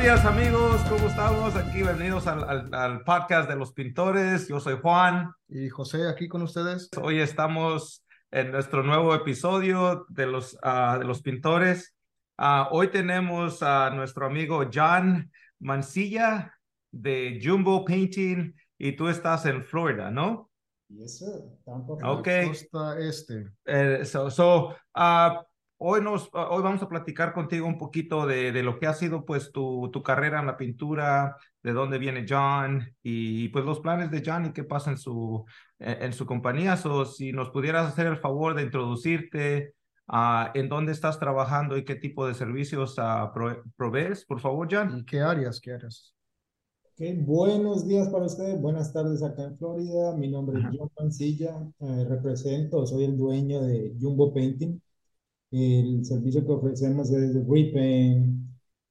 días amigos, ¿cómo estamos? Aquí bienvenidos al, al, podcast de los pintores. Yo soy Juan. Y José aquí con ustedes. Hoy estamos en nuestro nuevo episodio de los, uh, de los pintores. Uh, hoy tenemos a nuestro amigo John Mancilla de Jumbo Painting y tú estás en Florida, ¿no? Yes, sir. Okay. Costa Este. Eh, so, so uh, Hoy, nos, hoy vamos a platicar contigo un poquito de, de, lo que ha sido pues tu, tu carrera en la pintura, de dónde viene John y pues los planes de John y qué pasa en su, en su compañía. So, si nos pudieras hacer el favor de introducirte, uh, en dónde estás trabajando y qué tipo de servicios uh, pro, provees, por favor, John. ¿Y qué áreas? ¿Qué áreas? Okay. Buenos días para ustedes, buenas tardes acá en Florida. Mi nombre es John Pancilla, eh, represento, soy el dueño de Jumbo Painting. El servicio que ofrecemos es repaint,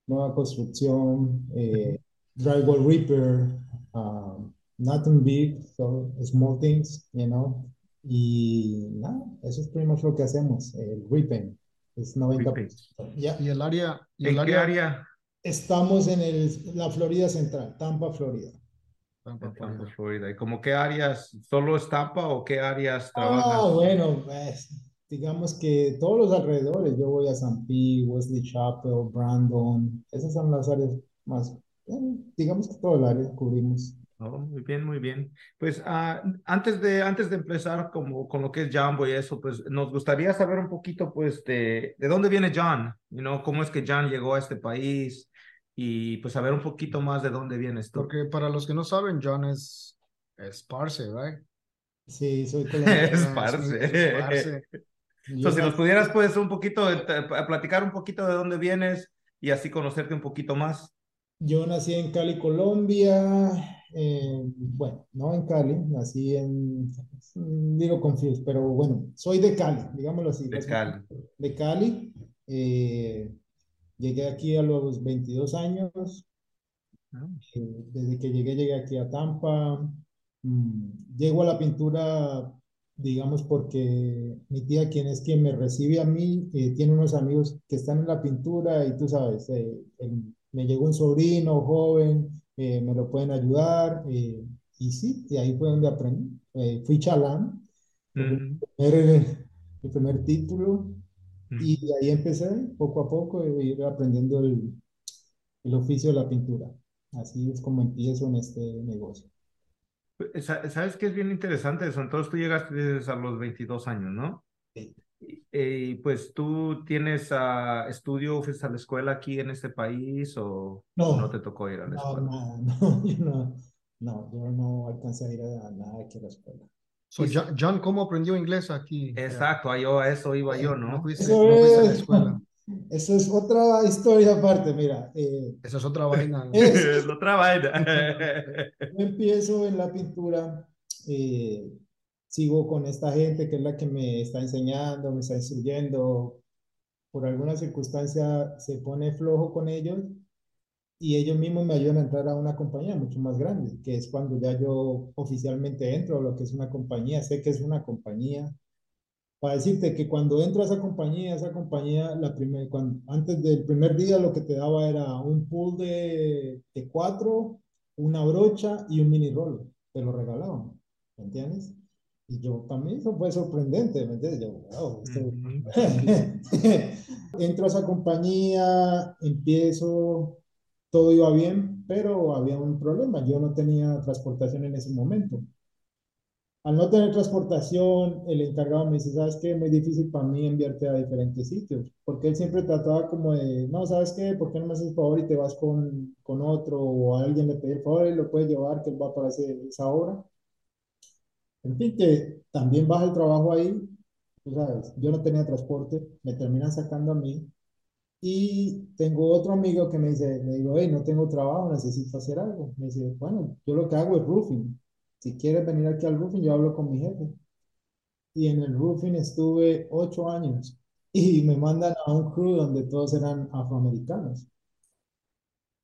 nueva construcción, eh, drywall repair, um, nothing big, so small things, you know. Y nada, eso es pretty much lo que hacemos, el repaint. Es 90%. Yeah. ¿Y el área? Y ¿En el qué área? Estamos en el, la Florida Central, Tampa, Florida. Tampa, Tampa, Florida. ¿Y como qué áreas? ¿Solo es Tampa o qué áreas Ah, trabajas? bueno, pues, digamos que todos los alrededores, yo voy a San P, Wesley Chapel, Brandon, esas son las áreas más, eh, digamos que todo el área cubrimos. Oh, muy bien, muy bien. Pues uh, antes, de, antes de empezar como, con lo que es Jumbo y eso, pues nos gustaría saber un poquito pues de, de dónde viene John, you know, cómo es que John llegó a este país y pues saber un poquito más de dónde vienes tú. Porque para los que no saben, John es, es parce, ¿right? Sí, soy colombiano. es parce. So, si nos pudieras pues un poquito, platicar un poquito de dónde vienes y así conocerte un poquito más. Yo nací en Cali, Colombia. eh, bueno, no en Cali, nací en, digo confused, pero bueno, soy de Cali, digámoslo así. De Cali. De Cali. eh, llegué aquí a los 22 años. Eh, Desde que llegué, llegué aquí a Tampa. Mm, Llego a la pintura, digamos, porque mi tía, quien es quien me recibe a mí, eh, tiene unos amigos que están en la pintura y tú sabes, eh, el- me llegó un sobrino joven, eh, me lo pueden ayudar. eh, y sí, y ahí fue donde aprendí. Eh, fui chalán, Mm, primer- mi primer título, y de ahí empecé poco a poco a ir aprendiendo el, el oficio de la pintura. Así es como empiezo en este negocio. Sa- ¿Sabes qué es bien interesante eso? Entonces tú llegaste a los 22 años, ¿no? Sí. Y, y, pues tú tienes ah, estudio, fuiste a la escuela aquí en este país o No. no te tocó ir a la No, escuela? nada, no, yo no, no, yo no alcancé a ir a nada aquí a la escuela. So, John, ¿cómo aprendió inglés aquí? Exacto, a, yo, a eso iba yo, No ¿no? fuiste, no fuiste a la es, escuela. Eso es otra historia aparte, mira, eh, Esa es otra vaina. ¿no? Es- Es otra vaina. yo empiezo en la pintura, eh, sigo con esta gente que es la que me está enseñando, me está instruyendo, por alguna circunstancia se pone flojo con ellos y ellos mismos me ayudan a entrar a una compañía mucho más grande, que es cuando ya yo oficialmente entro a lo que es una compañía, sé que es una compañía. Para decirte que cuando entro a esa compañía, esa compañía, la primer, cuando, antes del primer día lo que te daba era un pool de, de cuatro, una brocha y un mini rolo, te lo regalaban, ¿me entiendes? Y yo también eso fue sorprendente, ¿me entiendes? Yo, wow, esto. Entro a esa compañía, empiezo, todo iba bien, pero había un problema. Yo no tenía transportación en ese momento. Al no tener transportación, el encargado me dice, ¿sabes qué? Muy difícil para mí enviarte a diferentes sitios, porque él siempre trataba como de, no, ¿sabes qué? ¿Por qué no me haces favor y te vas con, con otro? O a alguien le pide el favor y lo puedes llevar, que él va para hacer esa obra. En fin, que también baja el trabajo ahí, tú sabes, yo no tenía transporte, me terminan sacando a mí y tengo otro amigo que me dice, le digo, hey, no tengo trabajo, necesito hacer algo. Me dice, bueno, yo lo que hago es roofing. Si quieres venir aquí al roofing, yo hablo con mi jefe. Y en el roofing estuve ocho años y me mandan a un crew donde todos eran afroamericanos.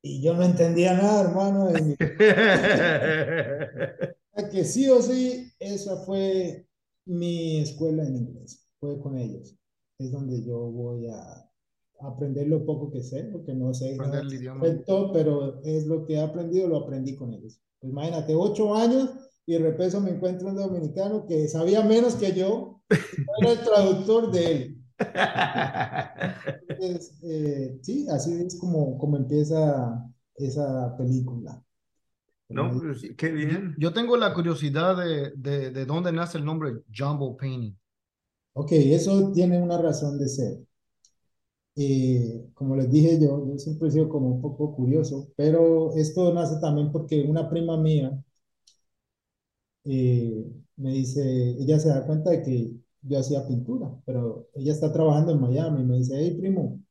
Y yo no entendía nada, hermano. mi- que sí o sí, esa fue mi escuela en inglés, fue con ellos. Es donde yo voy a aprender lo poco que sé, porque no sé, perfecto, pero es lo que he aprendido, lo aprendí con ellos. Pues imagínate, ocho años y de repente me encuentro un dominicano que sabía menos que yo, era el traductor de él. Entonces, eh, sí, así es como, como empieza esa película. No, pues, qué bien. Yo tengo la curiosidad de, de, de dónde nace el nombre Jumbo Painting. Ok, eso tiene una razón de ser. Eh, como les dije yo, yo siempre he sido como un poco curioso, pero esto nace también porque una prima mía eh, me dice, ella se da cuenta de que yo hacía pintura, pero ella está trabajando en Miami y me dice, hey primo,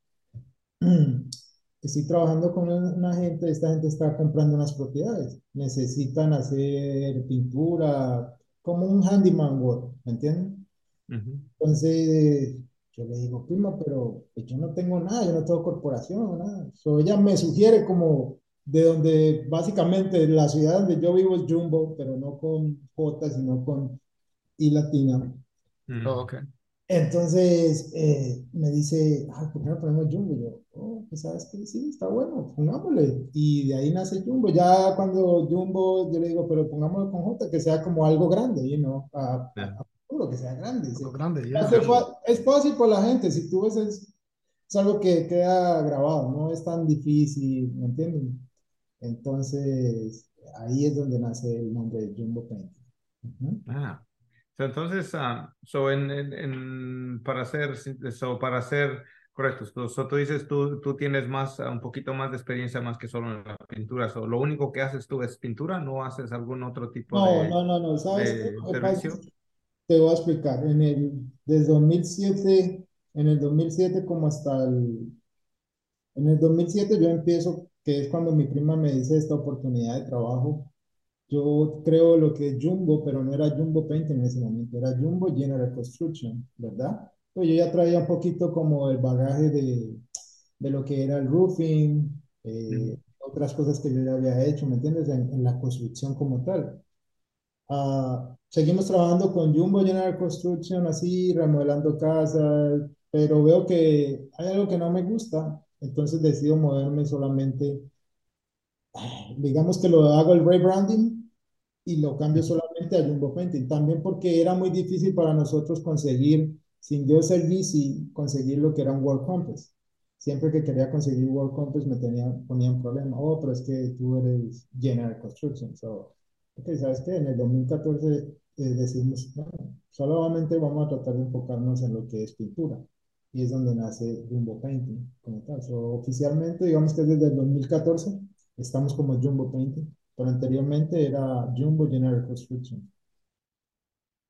estoy trabajando con una, gente, esta gente está comprando unas propiedades, necesitan hacer pintura, como un handyman work, ¿me entienden? Ujú. Entonces, yo le digo, prima, pero pues, yo no tengo nada, yo no tengo corporación, nada. So, ella me sugiere como de donde básicamente la ciudad donde yo vivo es Jumbo, pero no con J, sino con I latina. Mm. Oh, ok. Entonces eh, me dice, ah, ¿por qué no ponemos Jumbo? Y yo, oh, pues sabes que sí, está bueno, pongámosle. Y de ahí nace Jumbo. Ya cuando Jumbo, yo le digo, pero pongámoslo con J, que sea como algo grande, y no a, a, Ya. a futuro, que sea grande. Sí. grande, ya. Fa- Es fácil por la gente, si tú ves es, es algo que queda grabado, no es tan difícil, ¿me entienden? Entonces, ahí es donde nace el nombre de Jumbo Painting. Ujú. Ah, so, entonces, ah, so en, en- en- para ser, so, para ser correctos, so, so tú dices, tú, tú tienes más, ah, un poquito más de experiencia más que solo en la pintura, so, lo único que haces tú es pintura, ¿no haces algún otro tipo No, de, no, no, no, ¿sabes de servicio? Te voy a explicar. En el, desde 2007, en el 2007 como hasta el, en el 2007 yo empiezo, que es cuando mi prima me dice esta oportunidad de trabajo. Yo creo lo que es Jumbo, pero no era Jumbo Painting en ese momento, era Jumbo General Construction, ¿verdad? Pues yo ya traía un poquito como el bagaje de, de lo que era el roofing, eh, otras cosas que yo ya había hecho, ¿me entiendes? En, en la construcción como tal. Ah, seguimos trabajando con Jumbo General Construction, así, remodelando casas, pero veo que hay algo que no me gusta, entonces decido moverme solamente, digamos que lo hago el rebranding y lo cambio solamente a Jumbo Painting, también porque era muy difícil para nosotros conseguir, sin yo ser GC, conseguir lo que era un World Compass. Siempre que quería conseguir World Compass me tenían, ponían problema, oh, pero es que tú eres General Construction, so, Ok, ¿sabes qué? En el 2014 eh, decidimos, bueno, solamente vamos a tratar de enfocarnos en lo que es pintura. Y es donde nace Jumbo Painting como tal. So, oficialmente, digamos que desde el 2014 estamos como Jumbo Painting, pero anteriormente era Jumbo General Construction.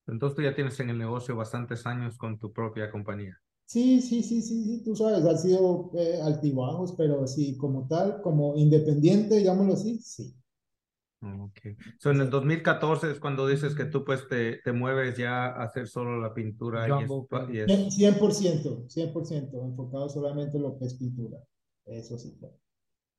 Entonces tú ya tienes en el negocio bastantes años con tu propia compañía. Sí, sí, sí, sí, sí, tú sabes, ha sido eh, altibajos, pero sí, como tal, como independiente, digámoslo así, sí. Okay. So, en el 2014 es cuando dices que tú pues te, te mueves ya a hacer solo la pintura y es, y painting. es- 100%, 100%, enfocado solamente en lo que es pintura. Eso sí.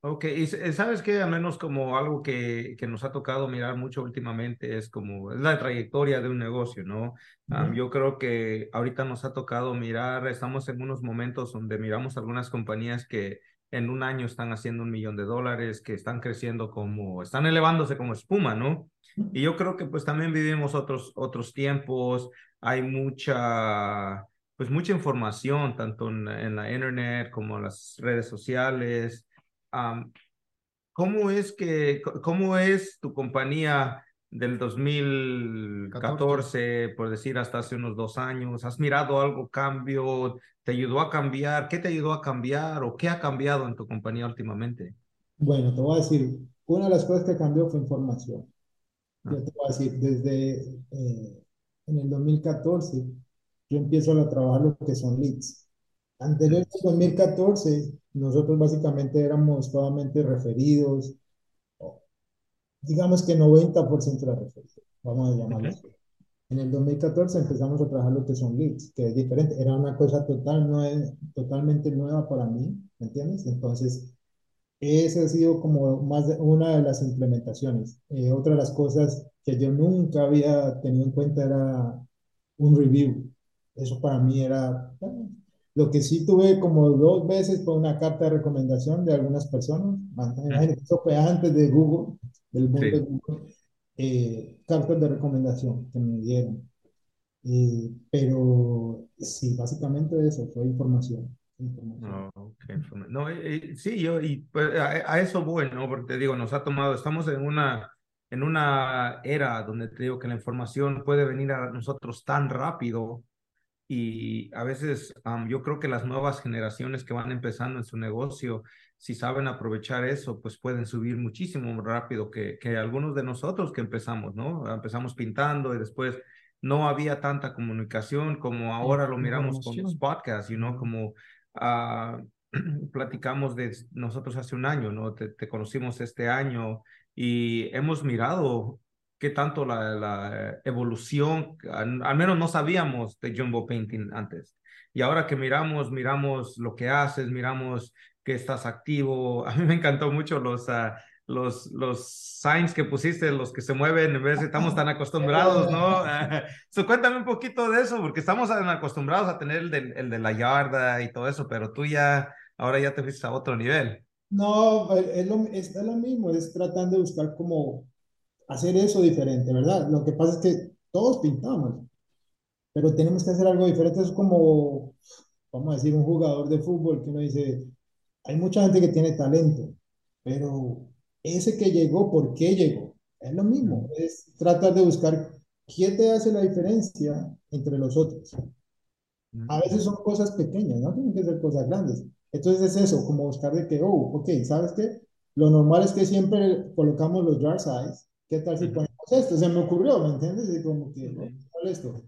Ok, y s- sabes que al menos como algo que, que nos ha tocado mirar mucho últimamente es como es la trayectoria de un negocio, ¿no? Am, Ujú. yo creo que ahorita nos ha tocado mirar, estamos en unos momentos donde miramos algunas compañías que en un año están haciendo un millón de dólares, que están creciendo como, están elevándose como espuma, ¿no? Y yo creo que pues también vivimos otros, otros tiempos, hay mucha, pues mucha información, tanto en, en la internet como en las redes sociales. Am, ¿cómo es que, cómo es tu compañía del 2014, por decir, hasta hace unos dos años? ¿Has mirado algo cambio? ¿Te ayudó a cambiar? ¿Qué te ayudó a cambiar o qué ha cambiado en tu compañía últimamente? Bueno, te voy a decir, una de las cosas que cambió fue información. Ah. Yo te voy a decir, desde eh, en el 2014, yo empiezo a trabajar lo que son leads. Anterior al 2014, nosotros básicamente éramos totalmente referidos, digamos que 90% era referido, vamos a llamarlo así. En el 2014 empezamos a trabajar lo que son leads, que es diferente, era una cosa total, nue- totalmente nueva para mí, ¿me entiendes? Entonces, esa ha sido como más de una de las implementaciones. Eh, otra de las cosas que yo nunca había tenido en cuenta era un review. Eso para mí era, bueno, Lo que sí tuve como dos veces fue una carta de recomendación de algunas personas. Eso fue antes de Google, del de Sí. Google. eh, cartas de recomendación que me dieron. Eh, pero sí, básicamente eso fue información. información. No, ok, informe- no, eh, eh, sí, yo, y pues, a, a eso voy, ¿no? Porque te digo, nos ha tomado, estamos en una, en una era donde te digo que la información puede venir a nosotros tan rápido y a veces yo creo que las nuevas generaciones que van empezando en su negocio, si saben aprovechar eso, pues pueden subir muchísimo más rápido que, que algunos de nosotros que empezamos, ¿no? Empezamos pintando y después no había tanta comunicación como ahora lo miramos con los podcasts, you know, como ah, platicamos de nosotros hace un año, ¿no? Te, te conocimos este año y hemos mirado qué tanto la, evolución, al, al menos no sabíamos de Jumbo Painting antes. Y ahora que miramos, miramos lo que haces, miramos que estás activo. A mí me encantó mucho los, ah, los, los signs que pusiste, los que se mueven, en vez de estamos tan acostumbrados, ¿no? so, cuéntame un poquito de eso, porque estamos acostumbrados a tener el de, de la yarda y todo eso, pero tú ya, ahora ya te fuiste a otro nivel. No, es lo, es, lo mismo, es tratando de buscar cómo hacer eso diferente, ¿verdad? Lo que pasa es que todos pintamos, pero tenemos que hacer algo diferente. Es como, vamos a decir, un jugador de fútbol que uno dice, hay mucha gente que tiene talento, pero ese que llegó, ¿por qué llegó? Es lo mismo, es tratar de buscar qué te hace la diferencia entre los otros. A veces son cosas pequeñas, no tienen que ser cosas grandes. Entonces es eso, como buscar de que, oh, ok, ¿sabes qué? Lo normal es que siempre colocamos los jar size. ¿Qué tal si ponemos esto? Se me ocurrió, ¿me entiendes? Y como que, ¿cuál es esto?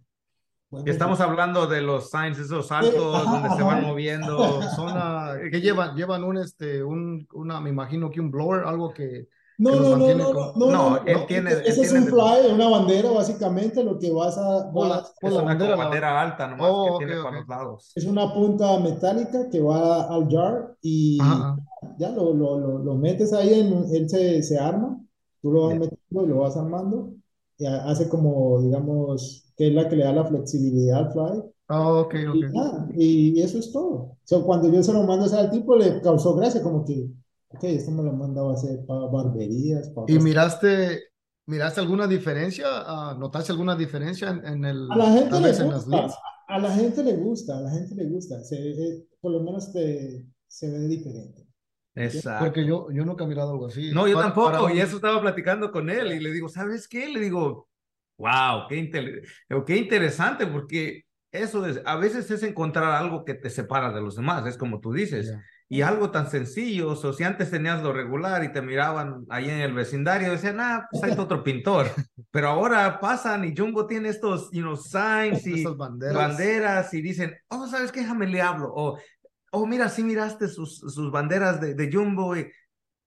Bueno, Que estamos hablando de los signs, esos altos, ajá, donde se van moviendo. Son, ah, ¿qué llevan? Llevan un, este, un, una, me imagino que un blower, algo que, No, que no, no, no, no, no, él tiene- ese él es tiene un de- fly, una bandera, básicamente, lo que vas a, la- Es la una bandera, bandera alta nomás Oh, que ok, tiene ok. para los lados. es una punta metálica que va al jar y Ajá, ya lo, lo, lo, lo metes ahí, en, él se, se arma, tú lo vas Ya. metiendo y lo vas armando, y ha- hace como, digamos, que es la que le da la flexibilidad al fly, Oh, ok, y, ok. ya, y eso es todo. So, cuando yo se lo mando al tipo, le causó gracia, como que, ok, esto me lo han mandado a hacer para barberías, para ¿Y miraste, miraste alguna diferencia? Ah, ¿Notaste alguna diferencia en, en el, A la gente tal le gusta, leads? a la gente le gusta, a la gente le gusta, se, eh, por lo menos te, se ve diferente. Exacto. Porque yo, yo nunca he mirado algo así. No, yo Para- tampoco, para y eso estaba platicando con él, y le digo, ¿sabes qué? Le digo, wow, qué, inte- qué interesante, porque eso es, a veces es encontrar algo que te separa de los demás, es como tú dices, y algo tan sencillo, o si antes tenías lo regular y te miraban ahí en el vecindario, decían, ah, pues está otro pintor, pero ahora pasan y Jumbo tiene estos, you know, signs y banderas. banderas y dicen, oh, ¿sabes qué? Déjame le hablo, o, oh, mira, sí miraste sus, sus banderas de, de Jumbo y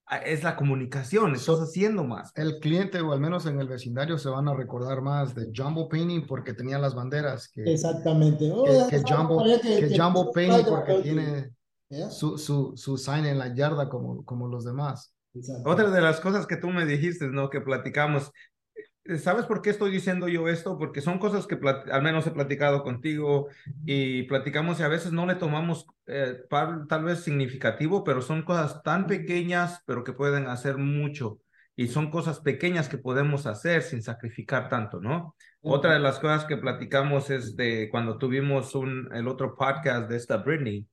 ah, es la comunicación, estás So- haciendo más. El cliente, o al menos en el vecindario, se van a recordar más de Jumbo Painting porque tenía las banderas que, Exactamente. Oh, que, que Jumbo, que que- Jumbo que- Painting que- porque que- tiene ¿Ya? su, su, su sign en la yarda como, como los demás. Exacto. Otra de las cosas que tú me dijiste, ¿no? Que platicamos. Eh, ¿Sabes por qué estoy diciendo yo esto? Porque son cosas que al menos he platicado contigo y platicamos y a veces no le tomamos eh, tal vez significativo, pero son cosas tan pequeñas, pero que pueden hacer mucho. Y son cosas pequeñas que podemos hacer sin sacrificar tanto, ¿no? Otra de las cosas que platicamos es de cuando tuvimos un, el otro podcast de esta Britney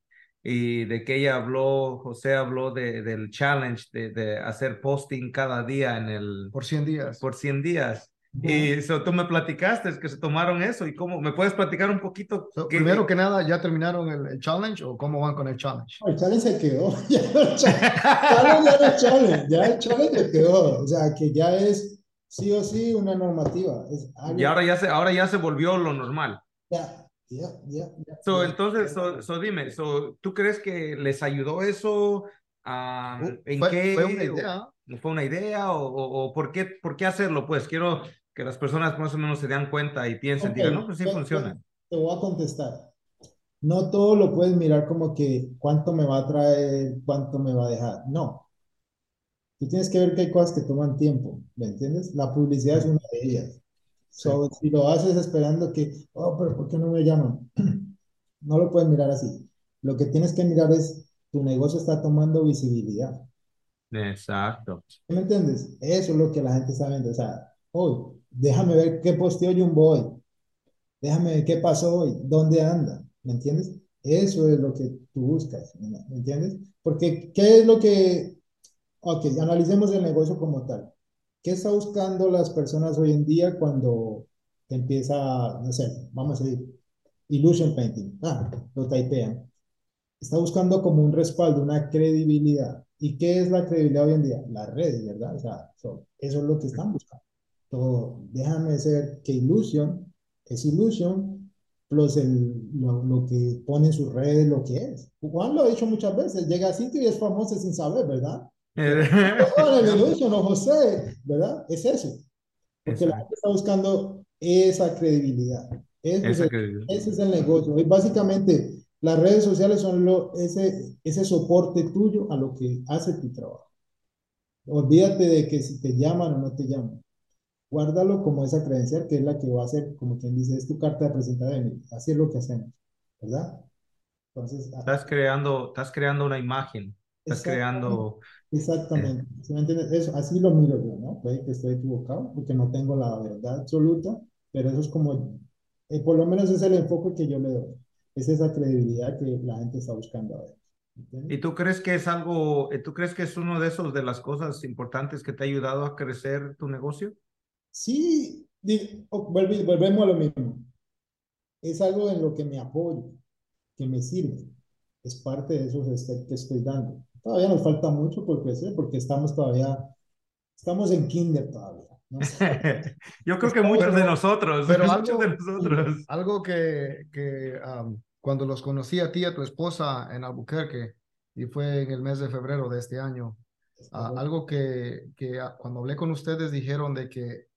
y de que ella habló, José habló de, del challenge de, de hacer posting cada día en el, Por 100 días. por 100 días. Y so, tú me platicaste que se tomaron eso y cómo, ¿me puedes platicar un poquito? So, qué- primero que nada, ¿ya terminaron el, el challenge o cómo van con el challenge? El challenge se quedó. Ya el challenge ya es challenge, ya el challenge se quedó. O sea, que ya es sí o sí una normativa. Es algo- Y ahora ya se, ahora ya se volvió lo normal. Ya, ya, ya, ya, So, entonces, so, so dime, so, ¿tú crees que les ayudó eso? ¿En fue, qué? fue una idea. ¿Fue una idea? ¿O, o, o por, qué, por qué hacerlo? Pues quiero que las personas más o menos se den cuenta y piensen, Ok, digan, no, pues sí te- funciona. Te voy a contestar. No todo lo puedes mirar como que cuánto me va a traer, cuánto me va a dejar. No. Tú tienes que ver que hay cosas que toman tiempo, ¿me entiendes? La publicidad es una de ellas. So, si lo haces esperando que, oh, pero ¿por qué no me llaman? No lo puedes mirar así. Lo que tienes que mirar es, tu negocio está tomando visibilidad. Exacto. ¿Me entiendes? Eso es lo que la gente está viendo. O sea, hoy, déjame ver qué posteó Boy. Déjame ver qué pasó hoy, dónde anda. ¿Me entiendes? Eso es lo que tú buscas. ¿Me entiendes? Porque, ¿qué es lo que... Ok, analicemos el negocio como tal. ¿Qué está buscando las personas hoy en día cuando empieza, no sé, vamos a decir, Illusion Painting? Ah, lo typean. Está buscando como un respaldo, una credibilidad. ¿Y qué es la credibilidad hoy en día? Las redes, ¿verdad? O sea, eso es lo que están buscando. Todo, déjame ser que Illusion es Illusion, plus el, lo, lo, que pone en sus redes, lo que es. Juan lo ha dicho muchas veces, llega a sitio y es famoso sin saber, ¿verdad? El Illusion o José, ¿verdad? Es eso. Porque la gente está buscando esa credibilidad. Ese, esa es, credibilidad. ese es el negocio. Y básicamente, las redes sociales son lo, ese, ese soporte tuyo a lo que hace tu trabajo. Olvídate de que si te llaman o no te llaman. Guárdalo como esa credencial que es la que va a ser, como quien dice, es tu carta de presentación. Así es lo que hacemos, ¿verdad? Entonces, ah, estás creando, estás creando una imagen, estás creando... Exactamente. ¿Sí me entiendes? Eso, así lo miro yo, ¿no? Puede que esté equivocado porque no tengo la verdad absoluta, pero eso es como, eh, por lo menos es el enfoque que yo le doy es esa credibilidad que la gente está buscando a ver. ¿Y tú crees que es algo, eh, tú crees que es uno de esos de las cosas importantes que te ha ayudado a crecer tu negocio? Sí, volvemos a lo mismo. Es algo en lo que me apoyo, que me sirve. Es parte de esos steps que estoy dando. Todavía nos falta mucho por crecer porque estamos todavía, estamos en kinder todavía. Yo creo que muchos de nosotros, pero muchos algo, de nosotros. Algo que, que cuando los conocí a ti y a tu esposa en Albuquerque, y fue en el mes de febrero de este año, ah, algo que, que ah, cuando hablé con ustedes dijeron de que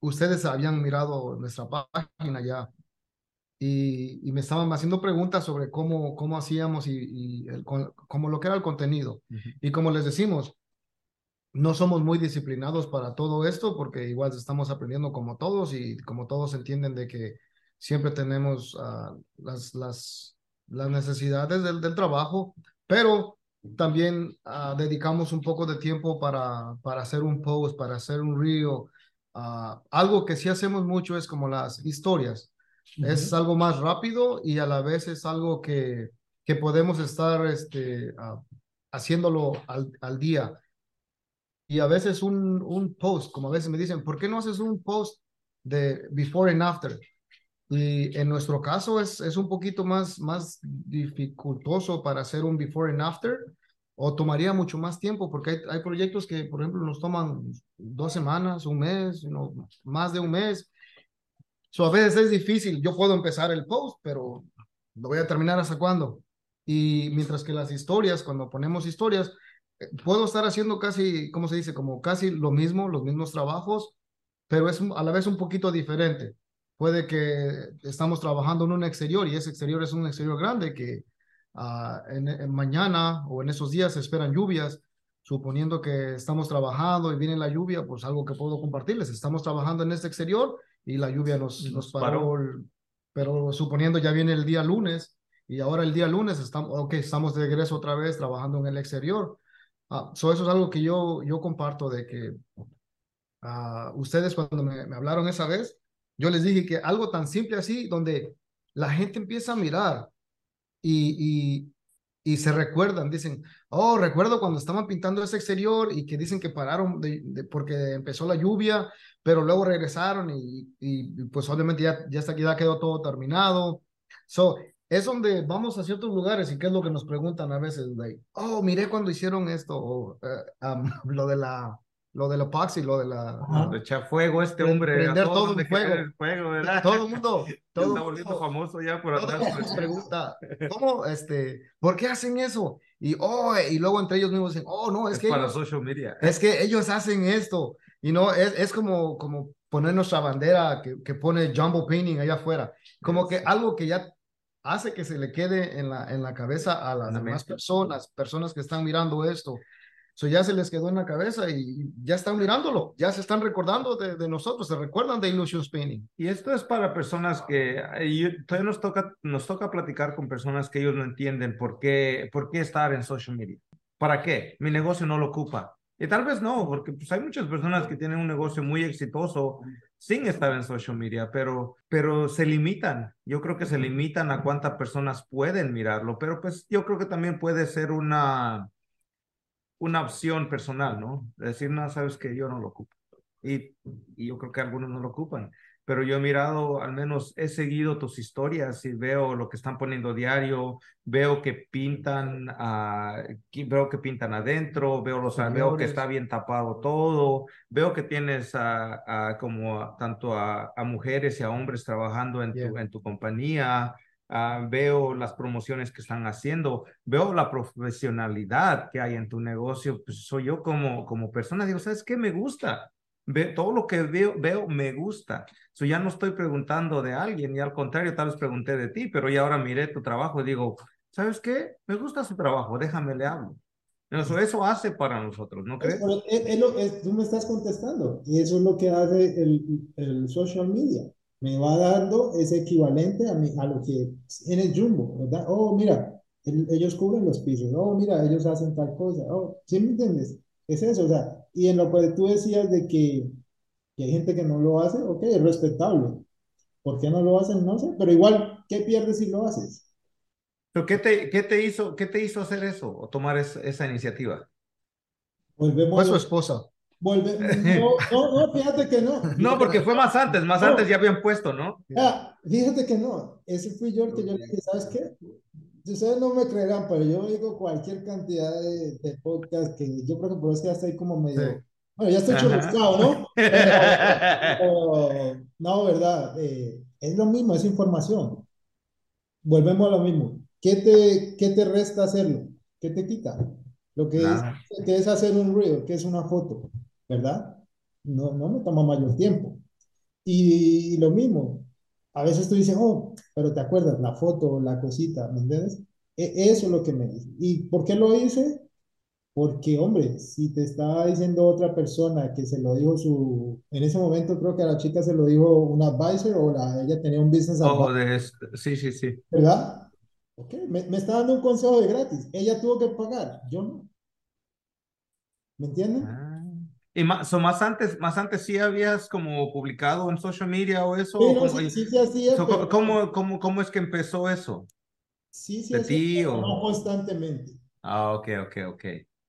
ustedes habían mirado nuestra página ya y, y me estaban haciendo preguntas sobre cómo, cómo hacíamos y, y el, cómo lo que era el contenido. Y como les decimos, no somos muy disciplinados para todo esto porque igual estamos aprendiendo como todos y como todos entienden de que siempre tenemos uh, las, las, las necesidades del, del trabajo, pero también uh, dedicamos un poco de tiempo para, para hacer un post, para hacer un reel. Uh, algo que sí hacemos mucho es como las historias. Uh -huh. Es algo más rápido y a la vez es algo que, que podemos estar este, haciéndolo al, al, día. Y a veces un, un post, como a veces me dicen, ¿por qué no haces un post de before and after? Y en nuestro caso es, es un poquito más, más dificultoso para hacer un before and after o tomaría mucho más tiempo porque hay, hay proyectos que, por ejemplo, nos toman dos semanas, un mes, no, más de un mes. So, a veces es difícil. Yo puedo empezar el post, pero lo voy a terminar hasta cuándo. Y mientras que las historias, cuando ponemos historias, eh, puedo estar haciendo casi, ¿cómo se dice? Como casi lo mismo, los mismos trabajos, pero es a la vez un poquito diferente puede que estamos trabajando en un exterior y ese exterior es un exterior grande que uh, en, en, mañana o en esos días se esperan lluvias, suponiendo que estamos trabajando y viene la lluvia, pues algo que puedo compartirles, estamos trabajando en este exterior y la lluvia nos, nos paró, paró. pero suponiendo ya viene el día lunes y ahora el día lunes estamos, okay, estamos de regreso otra vez trabajando en el exterior. Uh, so eso es algo que yo, yo comparto de que uh, ustedes cuando me, me hablaron esa vez, yo les dije que algo tan simple así, donde la gente empieza a mirar y, y, y se recuerdan, dicen, oh, recuerdo cuando estaban pintando ese exterior y que dicen que pararon de, de, porque empezó la lluvia, pero luego regresaron y, y pues obviamente ya, ya hasta aquí ya quedó todo terminado. So, es donde vamos a ciertos lugares y qué es lo que nos preguntan a veces, oh, miré cuando hicieron esto, o uh, um, lo de la lo del epoxi, lo de la... De echar fuego este hombre. Prender todo en fuego. El fuego ¿verdad? Todo el mundo. Todo está volviendo famoso ya por atrás. Todo pregunta, ¿cómo, este, por qué hacen eso? Y, oh, y luego entre ellos mismos dicen, oh, no, es, es que... para ellos, social media. Es que ellos hacen esto. Y no, es, es como, como poner nuestra bandera que, que pone Jumbo Painting allá afuera. Como que algo que ya hace que se le quede en la, en la cabeza a las demás personas, personas que están mirando esto. Eso ya se les quedó en la cabeza y ya están mirándolo, ya se están recordando de, de nosotros, se recuerdan de Illusion Spinning. Y esto es para personas que y todavía nos toca, nos toca platicar con personas que ellos no entienden por qué, por qué estar en social media. ¿Para qué? Mi negocio no lo ocupa. Y tal vez no, porque pues, hay muchas personas que tienen un negocio muy exitoso sin estar en social media, pero, pero se limitan. Yo creo que se limitan a cuántas personas pueden mirarlo, pero pues yo creo que también puede ser una, una opción personal, ¿no? Decir, no, sabes que yo no lo ocupo. Y, y yo creo que algunos no lo ocupan pero yo he mirado, al menos he seguido tus historias y veo lo que están poniendo diario, veo que pintan, uh, veo que pintan adentro, veo, los, veo que está bien tapado todo, veo que tienes a, a como tanto a, a, mujeres y a hombres trabajando en, yeah. tu, en tu compañía. Uh, veo las promociones que están haciendo, veo la profesionalidad que hay en tu negocio, pues soy yo como, como persona, digo, ¿sabes qué? Me gusta, Ve, todo lo que veo, veo me gusta. So, ya no estoy preguntando de alguien y al contrario, tal vez pregunté de ti, pero ya ahora miré tu trabajo y digo, ¿sabes qué? Me gusta su trabajo, déjame le hablo. Eso, eso hace para nosotros, ¿no crees? Es, es es, tú me estás contestando y eso es lo que hace el, el social media. Me va dando ese equivalente a, mi, a lo que en el Jumbo, ¿verdad? Oh, mira, el, ellos cubren los pisos. Oh, mira, ellos hacen tal cosa. Oh, ¿sí me entiendes? Es eso, o sea, y en lo que tú decías de que, que, hay gente que no lo hace, ok, es respetable. ¿Por qué no lo hacen? No sé, pero igual, ¿qué pierdes si lo haces? ¿Pero qué te, qué te, hizo, qué te hizo hacer eso o tomar es, esa iniciativa? Volvemos fue su esposa. Volve, no, no, no, fíjate que no. No, porque fue más antes, más no. antes ya habían puesto, ¿no? Ah, fíjate que no. Ese fui yo el que yo le dije, ¿sabes qué? ustedes no me creerán, pero yo oigo cualquier cantidad de, de podcast que yo creo que por eso ya estoy como medio. Sí. Bueno, ya estoy churrascado, ¿no? Pero, pero, no, ¿verdad? Eh, es lo mismo, es información. Volvemos a lo mismo. ¿Qué te, qué te resta hacerlo? ¿Qué te quita? Lo que, claro. es, que es hacer un reel, que es una foto, ¿verdad? No, no me toma mayor tiempo. Y, y lo mismo, a veces tú dices, oh, pero te acuerdas, la foto, la cosita, ¿me entiendes? E eso es lo que me dice. ¿Y por qué lo hice? Porque, hombre, si te está diciendo otra persona que se lo dijo su, en ese momento creo que a la chica se lo dijo un advisor o la, ella tenía un business advisor. Oh. Sí, sí, sí. ¿Verdad? Ok, me, me, está dando un consejo de gratis. Ella tuvo que pagar, yo no. ¿Me entiendes? Ah. Y más, so más antes, más antes sí habías como publicado en social media o eso. Sí, no, sí, sí, sí, so, pero... ¿cómo, cómo, ¿Cómo es que empezó eso? Sí, sí, ¿De ti pero o...? no constantemente. Ah, ok, ok, ok.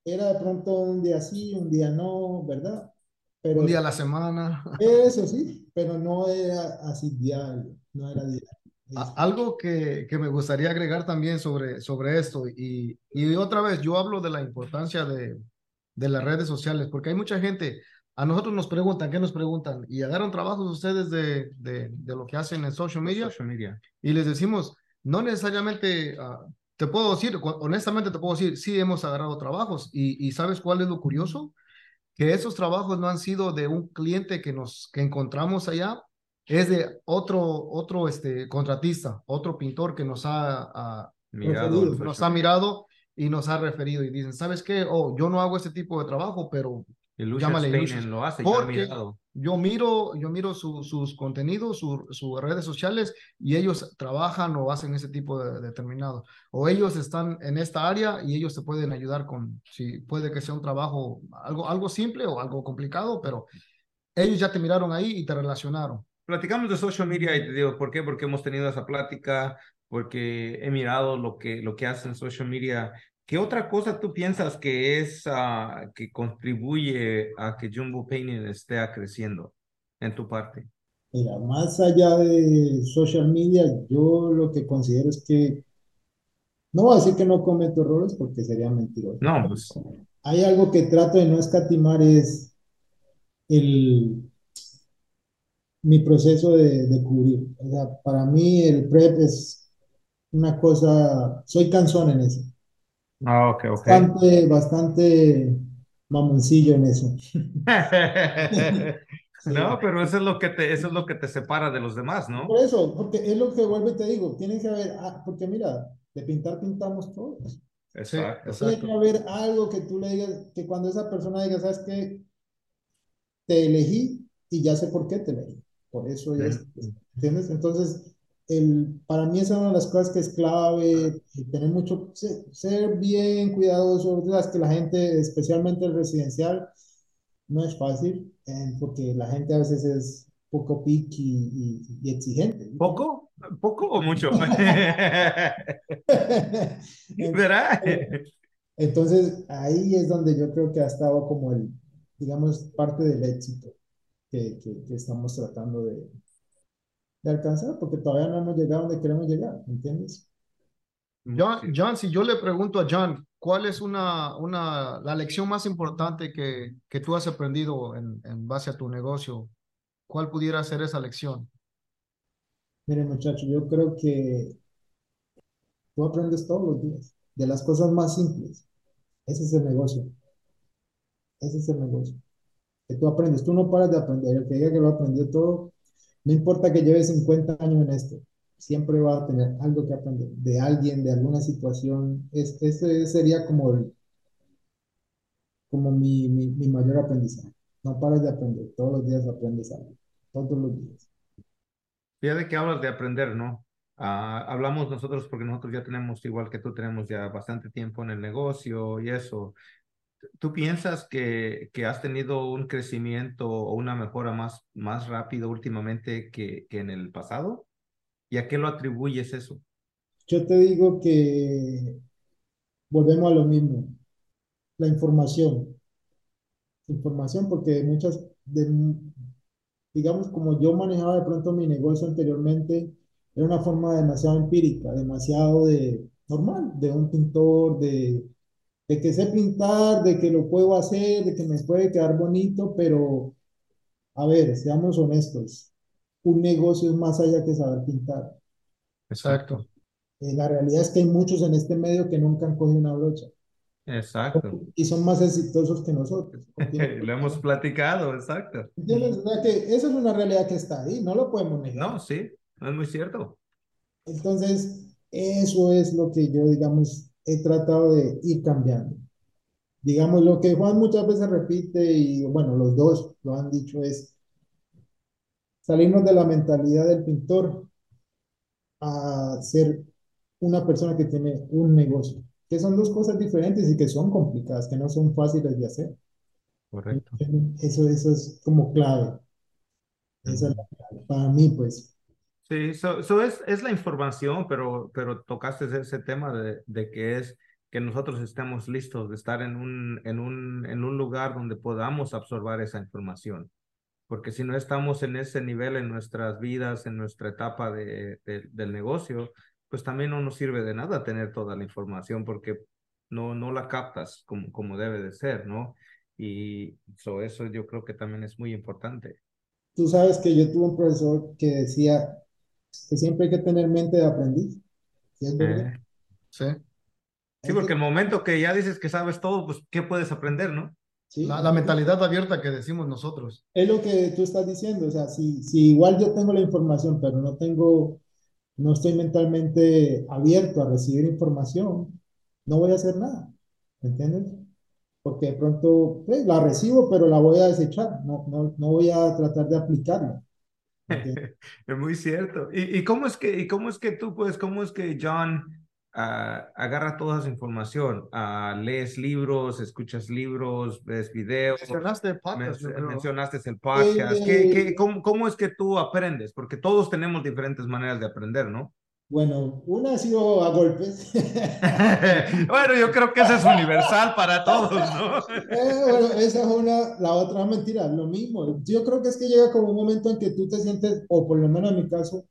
Era de pronto un día sí, un día no, ¿verdad? Pero, un día a la semana. Eso sí, pero no era así diario, no era diario. Algo que, que, me gustaría agregar también sobre, sobre esto, y, y otra vez, yo hablo de la importancia de, de las redes sociales, porque hay mucha gente, a nosotros nos preguntan, ¿qué nos preguntan? Y agarran trabajos ustedes de, de, de lo que hacen en social media, social media, y les decimos, no necesariamente, uh, te puedo decir, honestamente te puedo decir, sí hemos agarrado trabajos, y, y ¿sabes cuál es lo curioso? Que esos trabajos no han sido de un cliente que nos que encontramos allá, es de otro, otro este, contratista, otro pintor que nos ha, uh, mirado, nos ha mirado y nos ha referido y dicen, ¿sabes qué? Oh, yo no hago este tipo de trabajo, pero llámale Illusion lo hace, porque yo miro, yo miro su, sus contenidos, sus su redes sociales y ellos trabajan o hacen ese tipo de determinado. O ellos están en esta área y ellos te pueden ayudar con, si puede que sea un trabajo algo, algo simple o algo complicado, pero ellos ya te miraron ahí y te relacionaron. Platicamos de social media y te digo, ¿por qué? Porque hemos tenido esa plática, porque he mirado lo que, lo que hacen social media. ¿Qué otra cosa tú piensas que es, uh, que contribuye a que Jumbo Painting esté creciendo en tu parte? Mira, más allá de social media, yo lo que considero es que, no voy a decir que no cometo errores porque sería mentiroso. No, pues. Hay algo que trato de no escatimar es el, mi proceso de, de cubrir. O sea, para mí el prep es una cosa, soy cansón en eso. Ah, ok, ok. Bastante, bastante mamoncillo en eso. no, pero eso es lo que te, eso es lo que te separa de los demás, ¿no? Por eso, porque es lo que vuelvo y te digo, tienen que haber, ah, porque mira, de pintar pintamos todos. Exacto. Tiene que haber algo que tú le digas, que cuando esa persona diga, ¿sabes qué? Te elegí y ya sé por qué te elegí. Por eso es, ¿entiendes? Entonces, el, para mí esa es una de las cosas que es clave, tener mucho, ser, bien cuidadoso, las que la gente, especialmente el residencial, no es fácil, eh, porque la gente a veces es poco picky y, exigente. ¿Poco? ¿Poco o mucho? ¿Verdad? Entonces, ahí es donde yo creo que ha estado como el, digamos, parte del éxito que, que, estamos tratando de, de, alcanzar, porque todavía no hemos llegado donde queremos llegar, ¿entiendes? John, John, si yo le pregunto a John, ¿cuál es una, una, la lección más importante que, que tú has aprendido en, en base a tu negocio ¿Cuál pudiera ser esa lección? Mire, muchacho, yo creo que tú aprendes todos los días de las cosas más simples. Ese es el negocio. Ese es el negocio. Que tú aprendes. Tú no paras de aprender. El que diga que lo aprendió todo, no importa que lleve 50 años en esto, siempre va a tener algo que aprender de alguien, de alguna situación. Es, ese sería como, como mi, mi, mayor aprendizaje. No paras de aprender. Todos los días aprendes algo todos los días. Fíjate que hablas de aprender, ¿no? Ah, hablamos nosotros porque nosotros ya tenemos, igual que tú, tenemos ya bastante tiempo en el negocio y eso. ¿Tú piensas que, que has tenido un crecimiento o una mejora más, más rápido últimamente que, que en el pasado? ¿Y a qué lo atribuyes eso? Yo te digo que volvemos a lo mismo, la información. Información porque muchas digamos, como yo manejaba de pronto mi negocio anteriormente, era una forma demasiado empírica, demasiado de normal, de un pintor, de, de que sé pintar, de que lo puedo hacer, de que me puede quedar bonito, pero a ver, seamos honestos, un negocio es más allá que saber pintar. Exacto. Eh, la realidad es que hay muchos en este medio que nunca han cogido una brocha. Exacto. Y son más exitosos que nosotros. lo hemos platicado, exacto. Que esa es una realidad que está ahí, no lo podemos negar. No, sí, no es muy cierto. Entonces, eso es lo que yo, digamos, he tratado de ir cambiando. Digamos, lo que Juan muchas veces repite, y bueno, los dos lo han dicho, es salirnos de la mentalidad del pintor a ser una persona que tiene un negocio que son dos cosas diferentes y que son complicadas, que no son fáciles de hacer. Correcto. Eso, eso es como clave. Esa es para mí, pues. Sí, eso es, es la información, pero, pero tocaste ese tema de, de que es que nosotros estemos listos de estar en un, en, un, en un lugar donde podamos absorber esa información. Porque si no estamos en ese nivel en nuestras vidas, en nuestra etapa de, del negocio, pues también no nos sirve de nada tener toda la información porque no, no la captas como, como debe de ser, ¿no? Y eso yo creo que también es muy importante. Tú sabes que yo tuve un profesor que decía que siempre hay que tener mente de aprendiz. ¿Sí es verdad? Eh, sí. Sí, porque el momento que ya dices que sabes todo, pues, ¿qué puedes aprender, no? Sí. La, la, mentalidad abierta que decimos nosotros. Es lo que tú estás diciendo, o sea, si, si igual yo tengo la información, pero no tengo no estoy mentalmente abierto a recibir información, no voy a hacer nada, ¿me entiendes? Porque de pronto pues, la recibo, pero la voy a desechar, no, no, no voy a tratar de aplicarla. es muy cierto. ¿Y, ¿Y, cómo es que, ¿Y cómo es que tú, pues, cómo es que John uh, agarra toda esa información, uh, lees libros, escuchas libros, ves videos. Mencionaste el podcast. Men mencionaste el podcast. Eh, ¿Qué, qué, cómo, ¿Cómo es que tú aprendes? Porque todos tenemos diferentes maneras de aprender, ¿no? Bueno, una ha sido a golpes. bueno, yo creo que eso es universal para todos, ¿no? eh, bueno, esa es una, la otra mentira, lo mismo. Yo creo que es que llega como un momento en que tú te sientes, o por lo menos en mi caso,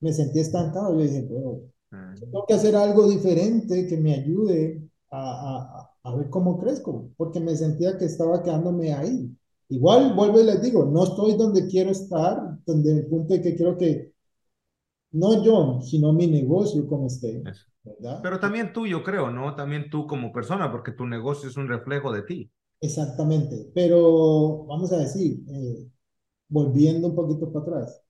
me sentí estancado. Yo dije, bueno, tengo que hacer algo diferente que me ayude a, a, a, ver cómo crezco, porque me sentía que estaba quedándome ahí. Igual, vuelvo y les digo, no estoy donde quiero estar, donde el punto de que quiero que, no yo, sino mi negocio como esté. ¿verdad? Pero también tú, yo creo, ¿no? También tú como persona, porque tu negocio es un reflejo de ti. Exactamente, pero vamos a decir, eh, volviendo un poquito para atrás,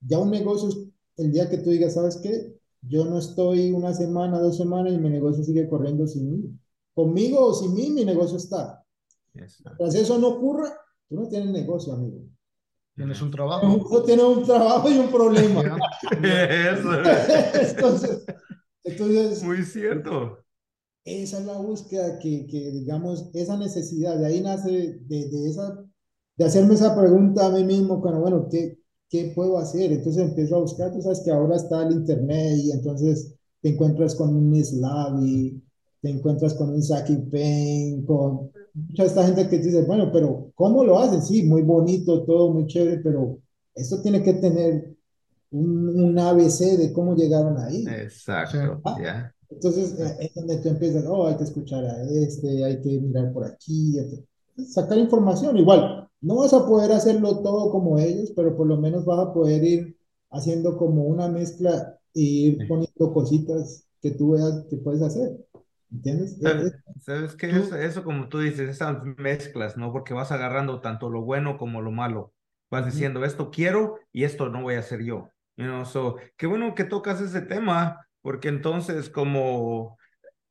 ya un negocio, el día que tú digas, ¿sabes qué? yo no estoy una semana, dos semanas y mi negocio sigue corriendo sin mí. Conmigo o sin mí, mi negocio está. Mientras eso no ocurra, tú no tienes negocio, amigo. Tienes un trabajo. Tú tienes un trabajo y un problema. entonces, entonces, muy cierto. Esa es la búsqueda que, que digamos, esa necesidad, de ahí nace, de, de, esa, de hacerme esa pregunta a mí mismo, bueno, bueno, ¿qué, ¿qué puedo hacer? Entonces empiezo a buscar, tú sabes que ahora está el internet y entonces te encuentras con un Slavi, te encuentras con un Saki Pain, con mucha esta gente que dice, bueno, pero ¿cómo lo hacen? Sí, muy bonito, todo muy chévere, pero esto tiene que tener un, un ABC de cómo llegaron ahí. Exacto, ya. Entonces eh, es donde tú empiezas, oh, hay que escuchar a este, hay que mirar por aquí, sacar información. Igual, no vas a poder hacerlo todo como ellos, pero por lo menos vas a poder ir haciendo como una mezcla e ir poniendo cositas que tú veas que puedes hacer. ¿Entiendes? ¿Sabes, qué? Eso, eso, como tú dices, esas mezclas, ¿no? Porque vas agarrando tanto lo bueno como lo malo. Vas diciendo, esto quiero y esto no voy a hacer yo. You know? so, qué bueno que tocas ese tema, porque entonces como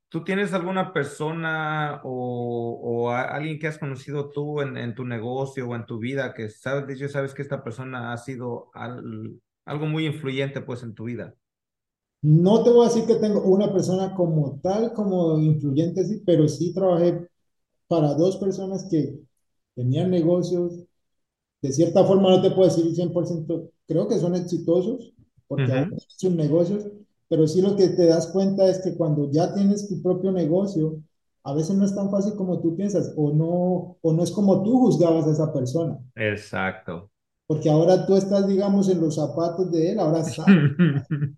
tú tienes alguna persona o, o alguien que has conocido tú en, en, tu negocio o en tu vida que sabes, hecho, sabes que esta persona ha sido al, algo muy influyente pues en tu vida. No te voy a decir que tengo una persona como tal, como influyente, sí, pero sí trabajé para dos personas que tenían negocios. De cierta forma, no te puedo decir 100%, creo que son exitosos, porque uh son negocios, pero sí lo que te das cuenta es que cuando ya tienes tu propio negocio, a veces no es tan fácil como tú piensas, o no, o no es como tú juzgabas a esa persona. Exacto porque ahora tú estás, digamos, en los zapatos de él, ahora sabes.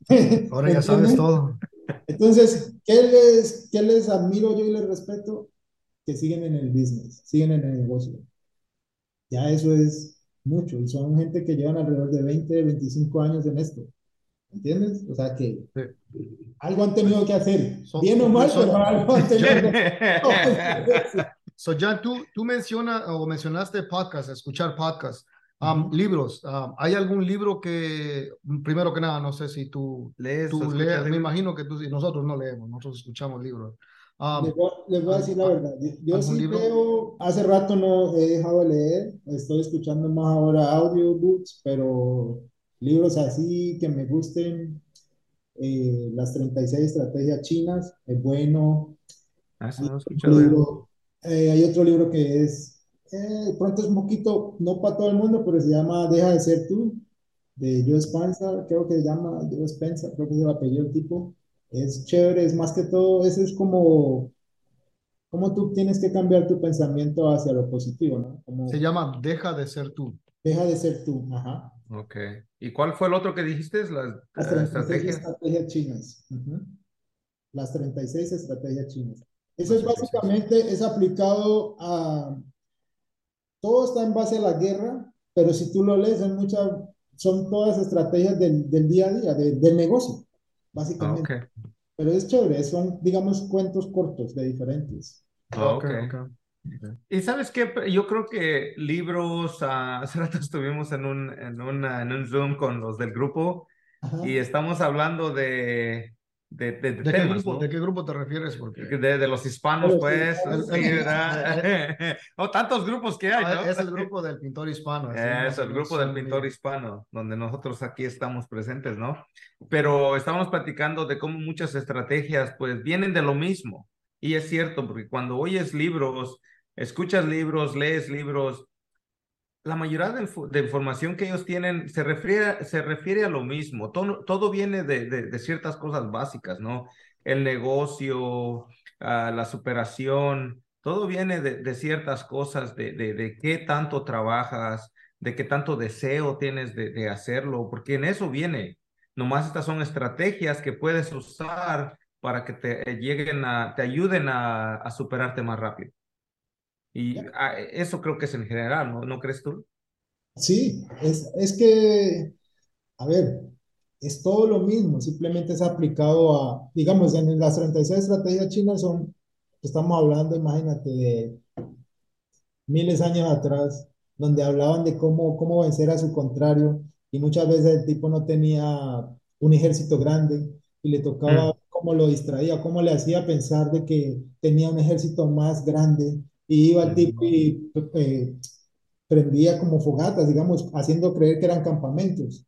ahora ya sabes todo. Entonces, ¿qué les, ¿qué les admiro yo y les respeto? Que siguen en el business, siguen en el negocio. Ya eso es mucho, y son gente que llevan alrededor de 20, 25 años en esto. ¿Entiendes? O sea que algo han tenido que hacer, bien o mal, pero algo han tenido que hacer. So, Jan, tú, tú mencionas o mencionaste podcast, escuchar podcast libros, ¿hay algún libro que, primero que nada, no sé si tú lees, tú lees me imagino que tú, nosotros no leemos, nosotros escuchamos libros. les, voy, a decir la verdad, yo, sí leo, hace rato no he dejado de leer, estoy escuchando más ahora audiobooks, pero libros así que me gusten, eh, las 36 estrategias chinas, es bueno. Ah, no he escuchado. Eh, hay otro libro que es eh, pronto es un poquito, no para todo el mundo, pero se llama Deja de ser tú, de Joe Spencer, creo que se llama Joe Spencer, creo que es el apellido tipo. Es chévere, es más que todo, eso es como, como tú tienes que cambiar tu pensamiento hacia lo positivo, ¿no? Como, se llama Deja de ser tú. Deja de ser tú, ajá. Ok. ¿Y cuál fue el otro que dijiste? Las, Las 36 estrategias chinas. Las 36 estrategias chinas. Eso es básicamente, es aplicado a, todo está en base a la guerra, pero si tú lo lees, en muchas, son todas estrategias del, del día a día, del negocio, básicamente. Ah, pero es chévere, son, digamos, cuentos cortos de diferentes. Ah, okay. Y sabes qué, yo creo que libros, uh, hace rato estuvimos en un, en, una, en un Zoom con los del grupo y estamos hablando de, de, de, ¿De, qué grupo, ¿De qué grupo te refieres? Porque... De, de los hispanos, pues. Sí, o tantos grupos que hay, ¿no? Es el grupo del pintor hispano. Es el grupo del pintor hispano, donde nosotros aquí estamos presentes, ¿no? Pero estamos platicando de cómo muchas estrategias, pues, vienen de lo mismo. Y es cierto, porque cuando oyes libros, escuchas libros, lees libros, la mayoría de, información que ellos tienen se refiere, se refiere a lo mismo. Todo, todo viene de, de, ciertas cosas básicas, ¿no? El negocio, ah, la superación, todo viene de, ciertas cosas, de, de, qué tanto trabajas, de qué tanto deseo tienes de, hacerlo, porque en eso viene. Nomás estas son estrategias que puedes usar para que te lleguen a, te ayuden a superarte más rápido. Y ah, eso creo que es en general, ¿no? ¿No crees tú? Sí, es, es que, a ver, es todo lo mismo, simplemente es aplicado a, digamos, en las 36 estrategias chinas son, estamos hablando, imagínate, de miles de años atrás, donde hablaban de cómo, cómo vencer a su contrario, y muchas veces el tipo no tenía un ejército grande, y le tocaba cómo lo distraía, cómo le hacía pensar de que tenía un ejército más grande y iba el tipo y eh, prendía como fogatas, digamos, haciendo creer que eran campamentos.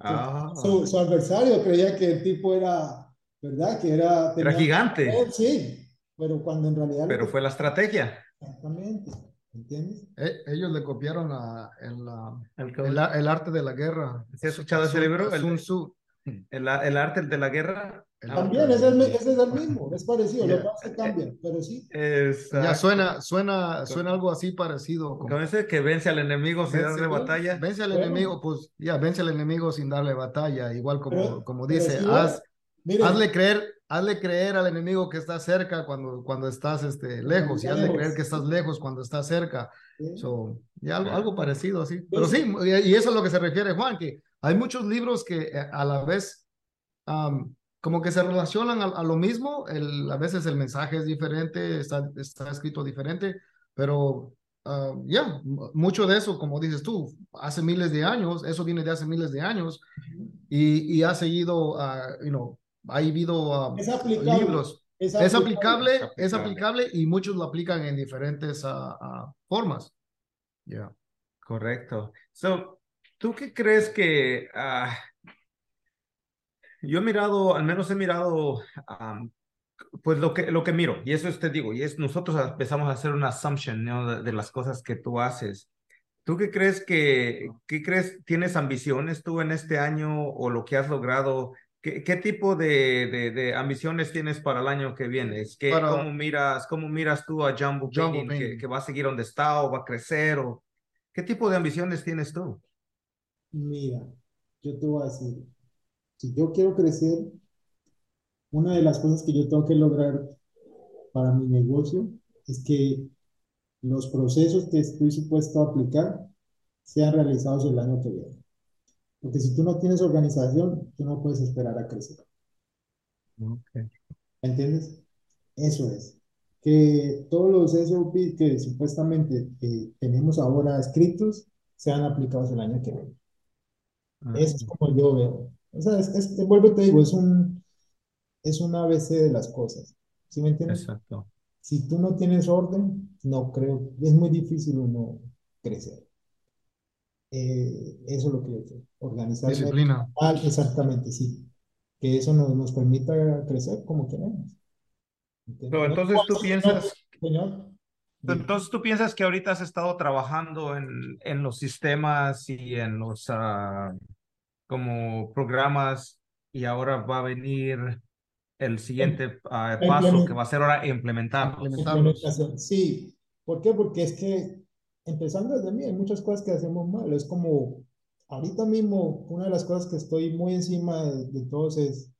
Ah. Su, su adversario creía que el tipo era, ¿verdad? Que era... Era gigante, Sí, pero cuando en realidad... pero fue la estrategia. Exactamente, ¿entiendes? E- ellos le copiaron a, el, la- El, el, arte de la guerra. ¿Sí has escuchado ese libro? El- Sun Tzu. el, el arte de la guerra. Ah, También, ese es, ese es el mismo, es parecido, lo Yeah. es que cambia, pero sí. Es, Ya suena, suena, suena algo así parecido. como- Con ese que vence al enemigo sin darle batalla. Vence al Bueno. enemigo, pues ya, vence al enemigo sin darle batalla, igual como, Pero- como dice, sí, haz, Miren, hazle creer, hazle creer al enemigo que está cerca cuando, cuando estás este, lejos, y hazle lejos. creer que estás lejos cuando estás cerca. sí, So, ya algo, algo parecido, sí. Pero Sí. y eso es lo que se refiere Juan, que hay muchos libros que eh, a la vez am, como que se relacionan a, a lo mismo, el, a veces el mensaje es diferente, está, está escrito diferente, pero ah, ya, mu- mucho de eso, como dices tú, hace miles de años, eso viene de hace miles de años y, y ha seguido, ah, you know, ha habido ah, Es libros. es Es aplicable. aplicable, es aplicable y muchos lo aplican en diferentes formas. Ya. Correcto. So, ¿tú qué crees que yo he mirado, al menos he mirado, pues lo que, lo que miro, y eso es, te digo, y es nosotros empezamos a hacer una assumption, ¿no? de, de las cosas que tú haces. ¿Tú qué crees que, qué crees, tienes ambiciones tú en este año o lo que has logrado? ¿Qué, qué tipo de, de, de ambiciones tienes para el año que viene? Es que, Para- ¿cómo, miras, ¿Cómo miras tú a Jumbo, Jumbo? ¿Que, que va a seguir donde está o va a crecer? O, ¿Qué tipo de ambiciones tienes tú? Mira, yo te voy a decir, si yo quiero crecer, una de las cosas que yo tengo que lograr para mi negocio es que los procesos que estoy supuesto a aplicar sean realizados el año que viene. Porque si tú no tienes organización, tú no puedes esperar a crecer. ¿Entiendes? Eso es. Que todos los SOP que supuestamente eh, tenemos ahora escritos sean aplicados el año que viene. Eso es como yo veo. O sea, es, es, vuelvo te digo, es un, es un ABC de las cosas. ¿Sí me entiendes? Exacto. Si tú no tienes orden, no creo, es muy difícil uno crecer. Eh, eso es lo que yo creo. Organizarme Disciplina. mal, exactamente, sí. Que eso nos, nos permita crecer como queremos. Pero entonces tú piensas, Señor, entonces tú piensas que ahorita has estado trabajando en, en los sistemas y en los ah, como programas y ahora va a venir el siguiente la paso implement- que va a ser ahora. Implementación. Sí, ¿por qué? Porque es que, empezando desde mí, hay muchas cosas que hacemos mal. Es como, ahorita mismo, una de las cosas que estoy muy encima de, de todos es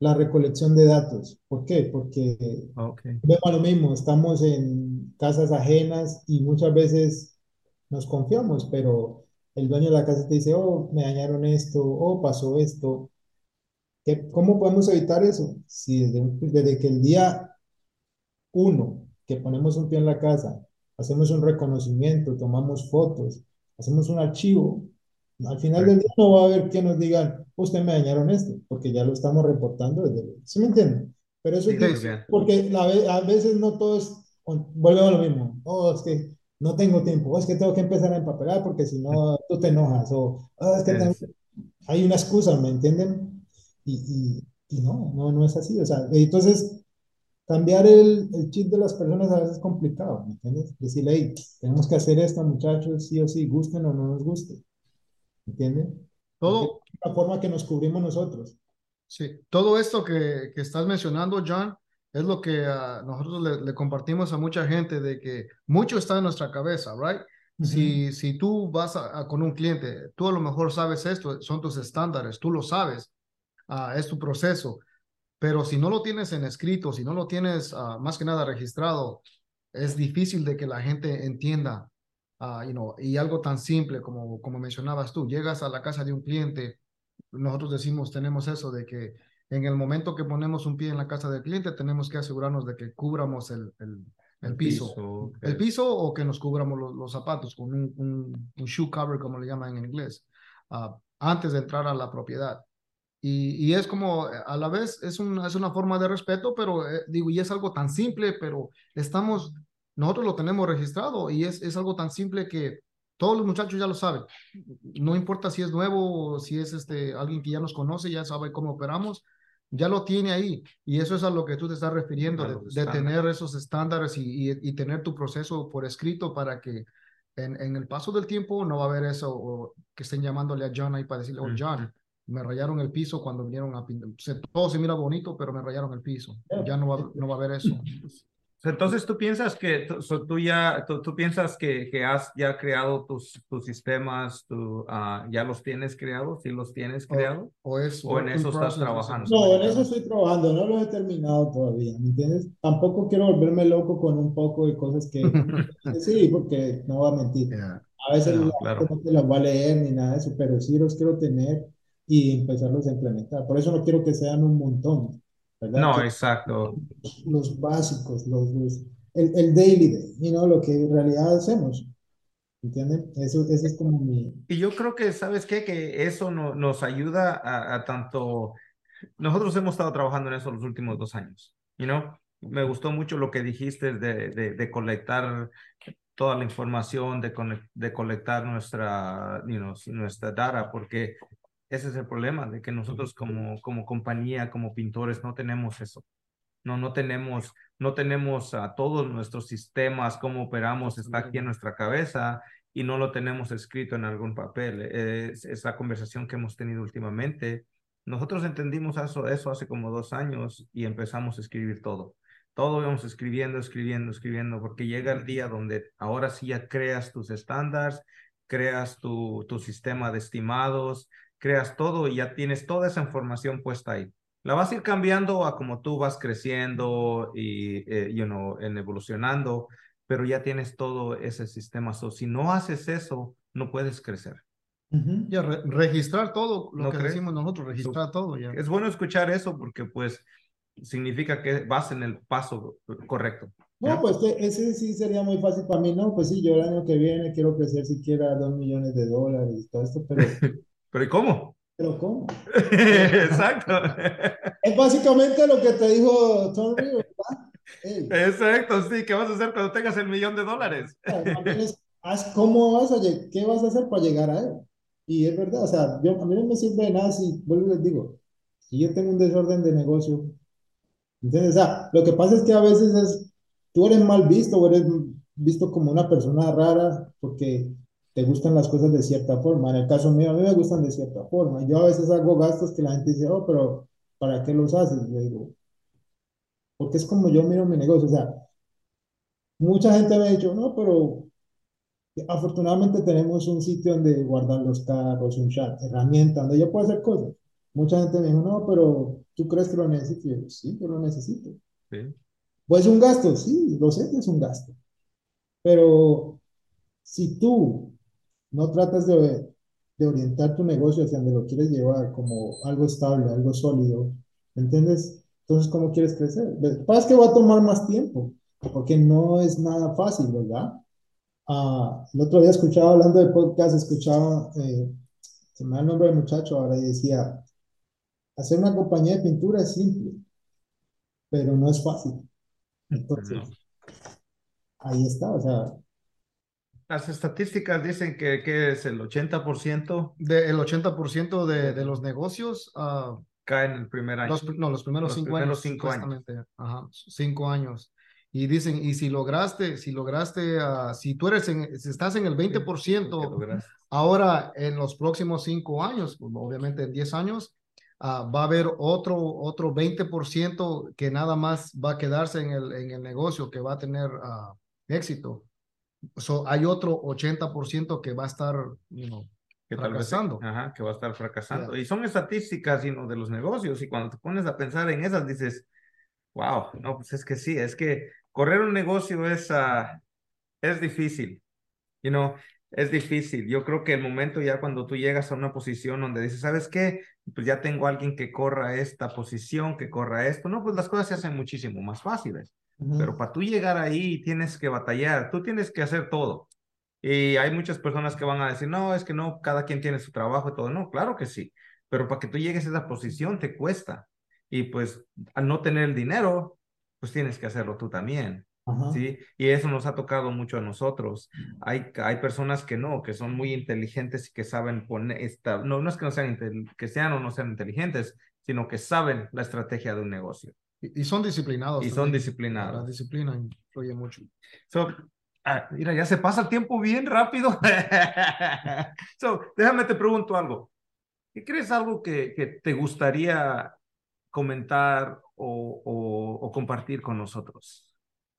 la recolección de datos. ¿Por qué? Porque Okay. vemos lo mismo, estamos en casas ajenas y muchas veces nos confiamos, pero el dueño de la casa te dice, oh, me dañaron esto, oh, pasó esto. ¿Qué- ¿Cómo podemos evitar eso? Si desde, desde que el día uno, que ponemos un pie en la casa, hacemos un reconocimiento, tomamos fotos, hacemos un archivo, al final del día no va a haber que nos digan, usted me dañaron esto, porque ya lo estamos reportando desde... ¿Sí me entienden? Pero eso Sí, es sí. porque la a veces no todo es, volvemos a lo mismo, oh, es que no tengo tiempo, oh, es que tengo que empezar a empapelar porque si no tú te enojas, o "Ah, es que tengo-". Es- hay una excusa, ¿me entienden? Y, y, y no, no, no es así, o sea, entonces cambiar el, el chip de las personas a veces es complicado, ¿me entiendes? Decirle, hey, tenemos que hacer esto, muchachos, sí o sí, gusten o no nos guste, ¿me entienden? Todo, La forma que nos cubrimos nosotros. sí, todo esto que, que estás mencionando, John, es lo que ah, nosotros le, le compartimos a mucha gente de que mucho está en nuestra cabeza, right? Si, si tú vas a- a con un cliente, tú a lo mejor sabes esto, son tus estándares, tú lo sabes, ah, es tu proceso, pero si no lo tienes en escrito, si no lo tienes ah, más que nada registrado, es difícil de que la gente entienda, you know, y algo tan simple como, como mencionabas tú, llegas a la casa de un cliente, nosotros decimos, tenemos eso de que en el momento que ponemos un pie en la casa del cliente, tenemos que asegurarnos de que cubramos el, el, el piso. ok. El piso o que nos cubramos los, los zapatos con un, un, un shoe cover, como le llaman en inglés, ah, antes de entrar a la propiedad. Y, y es como, a la vez, es, un, es una forma de respeto, pero eh, digo, y es algo tan simple, pero estamos, nosotros lo tenemos registrado y es, es algo tan simple que todos los muchachos ya lo saben. No importa si es nuevo o si es este, alguien que ya nos conoce, ya sabe cómo operamos, ya lo tiene ahí. Y eso es a lo que tú te estás refiriendo, de, de tener esos estándares y, y, y, tener tu proceso por escrito para que en, en, el paso del tiempo no va a haber eso o que estén llamándole a John ahí para decirle, oh, John, me rayaron el piso cuando vinieron a pintar. Todo se mira bonito, pero me rayaron el piso. Ya no va, no va a haber eso. Entonces tú piensas que tú ya tú, tú, piensas que, que has ya creado tus, tus sistemas, tú, uh, ya los tienes creados, sí los tienes creado o, o, es, o en eso estás trabajando. No, en eso estoy trabajando, no lo he terminado todavía, ¿me entiendes? Tampoco quiero volverme loco con un poco de cosas que sí, porque no voy a mentir. Yeah. A veces no, claro. no te las va a leer ni nada de eso, pero sí los quiero tener y empezarlos a implementar. Por eso no quiero que sean un montón. ¿Verdad? No, que exacto. Los básicos, los, los el, el, daily day, you know, lo que en realidad hacemos. ¿Entienden? Eso, eso es como mi... Y yo creo que, ¿sabes qué? Que eso no, nos ayuda a, a, tanto... Nosotros hemos estado trabajando en eso los últimos dos años, you know? Me gustó mucho lo que dijiste de, de, de colectar toda la información, de, de colectar nuestra, you know, nuestra data, porque ese es el problema, de que nosotros como, como compañía, como pintores, no tenemos eso. No, no tenemos, no tenemos a todos nuestros sistemas, cómo operamos, está aquí en nuestra cabeza y no lo tenemos escrito en algún papel. Es, es la conversación que hemos tenido últimamente. Nosotros entendimos eso, eso hace como dos años y empezamos a escribir todo. Todo íbamos escribiendo, escribiendo, escribiendo, porque llega el día donde ahora sí ya creas tus estándares, creas tu, tu sistema de estimados, creas todo y ya tienes toda esa información puesta ahí. La vas a ir cambiando a como tú vas creciendo y, eh, you know, en evolucionando, pero ya tienes todo ese sistema. So, si no haces eso, no puedes crecer. Uh -huh. Ya re registrar todo lo ¿No que crees? decimos nosotros, registrar so, todo. Ya. Es bueno escuchar eso porque pues significa que vas en el paso correcto. No, pues ese sí sería muy fácil para mí, ¿no? Pues sí, yo el año que viene quiero crecer siquiera dos millones de dólares y todo esto, pero ¿Pero y cómo? ¿Pero cómo? Exacto. Es básicamente lo que te dijo Tom Rivers, ¿verdad? Hey. Exacto, sí. ¿Qué vas a hacer cuando tengas el millón de dólares? ¿Cómo vas a qué vas a hacer para llegar a él? Y es verdad, o sea, yo, a mí no me sirve de nada si, vuelvo y les digo, si yo tengo un desorden de negocio, ¿entiendes? O sea, lo que pasa es que a veces es, tú eres mal visto o eres visto como una persona rara porque te gustan las cosas de cierta forma. En el caso mío, a mí me gustan de cierta forma. Yo a veces hago gastos que la gente dice, oh, pero ¿para qué los haces? Yo digo, porque es como yo miro mi negocio. O sea, mucha gente me ha dicho, no, pero afortunadamente tenemos un sitio donde guardar los carros, un chat, herramienta, donde yo puedo hacer cosas. Mucha gente me dijo, no, pero ¿tú crees que lo necesito? yo, sí, yo lo necesito. Sí. Pues un gasto, sí, lo sé que es un gasto. Pero si tú no tratas de, de, orientar tu negocio hacia donde lo quieres llevar como algo estable, algo sólido, ¿entiendes? Entonces, ¿cómo quieres crecer? Lo que pasa es que va a tomar más tiempo, porque no es nada fácil, ¿verdad? Uh, el otro día escuchaba, hablando de podcast, escuchaba, eh, se me da el nombre del muchacho ahora y decía, hacer una compañía de pintura es simple, pero no es fácil. Entonces, no. ahí está, o sea, las estadísticas dicen que, que es el 80%. De, el 80% de, de los negocios uh, caen el primer año. Los, no, los primeros los cinco primeros años. Cinco años. Ajá, cinco años. Y dicen, y si lograste, si lograste, uh, si tú eres, en, si estás en el 20%, sí, ahora en los próximos cinco años, pues, obviamente en 10 años, uh, va a haber otro, otro 20% que nada más va a quedarse en el, en el negocio, que va a tener éxito. So, hay otro 80% que va a estar you know, que fracasando. Vez, ajá, que va a estar fracasando. Yeah. Y son estadísticas know, de los negocios y cuando te pones a pensar en esas dices, wow, no, pues es que sí, es que correr un negocio es, uh, es difícil. You know, es difícil. Yo creo que el momento ya cuando tú llegas a una posición donde dices, ¿sabes qué? Pues ya tengo a alguien que corra esta posición, que corra esto. No, pues las cosas se hacen muchísimo más fáciles. Pero para tú llegar ahí tienes que batallar, tú tienes que hacer todo. Y hay muchas personas que van a decir, no, es que no, cada quien tiene su trabajo y todo. No, claro que sí. pero para que tú llegues a esa posición te cuesta. Y pues al no tener el dinero, pues tienes que hacerlo tú también. ¿sí? Y eso nos ha tocado mucho a nosotros. Hay, hay personas que no, que son muy inteligentes y que saben poner, esta, no, no es que, no sean, que sean o no sean inteligentes, sino que saben la estrategia de un negocio. Y, son disciplinados. Y son disciplinados. La disciplina influye mucho. So, ah, mira, ya se pasa el tiempo bien rápido. so, déjame te pregunto algo. ¿Qué crees algo que, que te gustaría comentar o, o, o compartir con nosotros?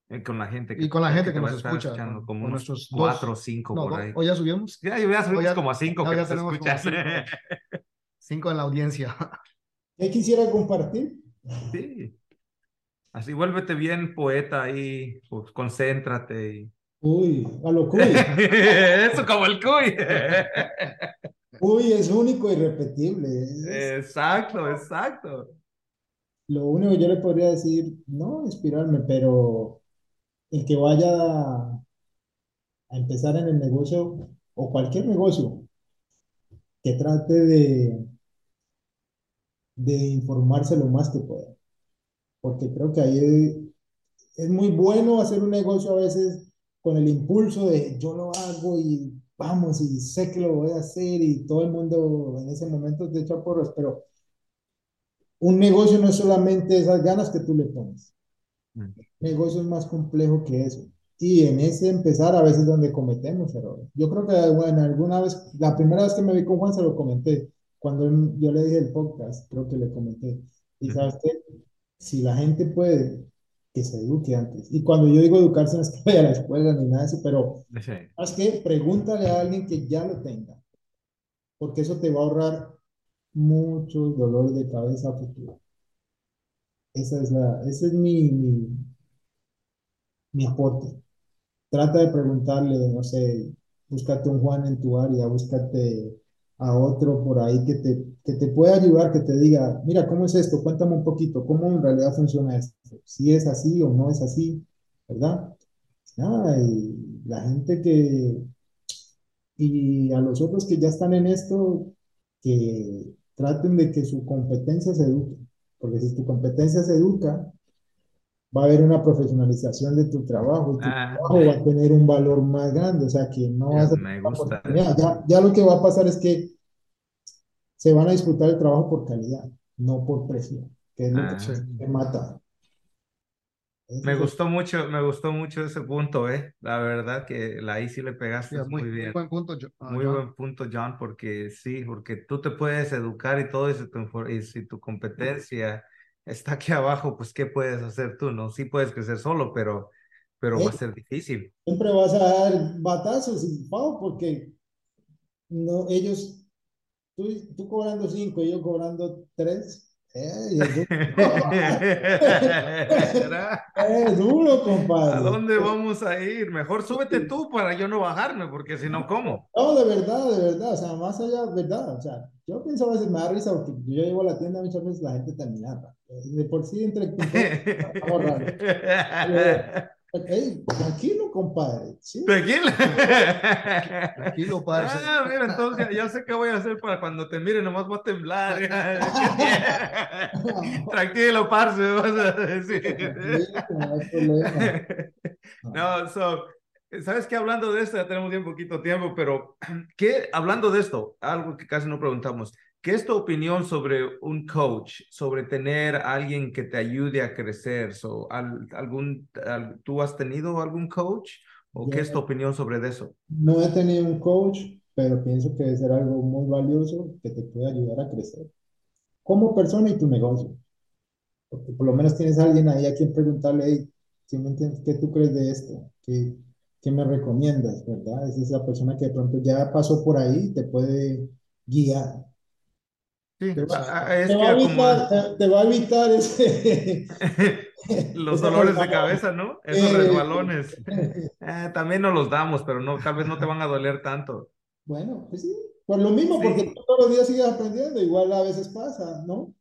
Eh, con la gente que, y con la gente que, nos escucha como nuestros cuatro o cinco por ahí o ya subimos ya, ya subimos como a cinco que ya tenemos cinco, en la audiencia ¿qué quisiera compartir? sí así vuélvete bien poeta ahí pues, concéntrate y... uy a lo cuy. Eso como el cuy. Uy es único y repetible exacto exacto. Lo único que yo le podría decir no inspirarme pero el que vaya a empezar en el negocio o cualquier negocio, que trate de, de informarse lo más que pueda. Porque creo que ahí es, muy bueno hacer un negocio a veces con el impulso de yo lo hago y vamos y sé que lo voy a hacer y todo el mundo en ese momento te echa porros, pero un negocio no es solamente esas ganas que tú le pones. Mm. negocio es más complejo que eso. Y en ese empezar a veces donde cometemos errores. Yo creo que, bueno, alguna vez, la primera vez que me vi con Juan se lo comenté, cuando yo le dije el podcast, creo que le comenté. Y sabes que si la gente puede, que se eduque antes. Y cuando yo digo educarse no es que vaya a la escuela ni nada de eso, pero ¿sabes que Pregúntale a alguien que ya lo tenga, porque eso te va a ahorrar muchos dolores de cabeza a futuro. Esa es la, ese es mi, mi, aporte. Trata de preguntarle, no sé, búscate un Juan en tu área, búscate a otro por ahí que te, que te pueda ayudar, que te diga, mira, ¿cómo es esto? Cuéntame un poquito, ¿cómo en realidad funciona esto? Si es así o no es así, ¿verdad? Nada, y la gente que, y a los otros que ya están en esto, que traten de que su competencia se eduque. Porque si tu competencia se educa, va a haber una profesionalización de tu trabajo y tu ah, trabajo va a tener un valor más grande. O sea, que no vas a... Me gusta. Ya, ya lo que va a pasar es que se van a disfrutar el trabajo por calidad, no por precio, que es lo que ah. mata. Me gustó mucho, me gustó mucho ese punto, eh. La verdad que la ahí sí le pegaste muy, bien. Muy buen punto, ah, Muy buen punto, John, porque sí, porque tú te puedes educar y todo eso, y si tu competencia está aquí abajo, pues ¿qué puedes hacer tú? No, sí puedes crecer solo, pero, pero va a ser difícil. Siempre vas a dar batazos y pau, porque no, ellos, tú, tú cobrando cinco yo cobrando tres, es duro, compadre. ¿A dónde vamos a ir? Mejor súbete tú para yo no bajarme, porque si no, ¿cómo? No, de verdad, de verdad. O sea, más allá, verdad. O sea, yo pienso a veces me da risa porque yo llego a la tienda muchas veces la gente termina. De por sí, entre. Hey, tranquilo, compadre. Tranquilo. tranquilo, padre. Ah, mira, entonces ya sé qué voy a hacer para cuando te mire, nomás voy a temblar. tranquilo, parce. Vas a decir. no, so, sabes que hablando de esto, ya tenemos bien poquito tiempo, pero ¿qué, hablando de esto, algo que casi no preguntamos, ¿Qué es tu opinión sobre un coach, sobre tener a alguien que te ayude a crecer? So, algún, ¿Tú has tenido algún coach o qué es tu opinión sobre eso? No he tenido un coach, pero pienso que debe ser algo muy valioso que te puede ayudar a crecer como persona y tu negocio. Porque por lo menos tienes a alguien ahí a quien preguntarle, si me entiendes, ¿qué tú crees de esto? ¿Qué, ¿Qué me recomiendas? ¿Verdad? Es esa persona que de pronto ya pasó por ahí y te puede guiar. Sí, te, va, a evitar, te va a evitar ese... los dolores de cabeza, ¿no? Esos eh, resbalones. Eh, también no los damos, pero no, tal vez no te van a doler tanto. Bueno, pues sí, por lo mismo, porque todos los días sigues aprendiendo, igual a veces pasa, ¿no?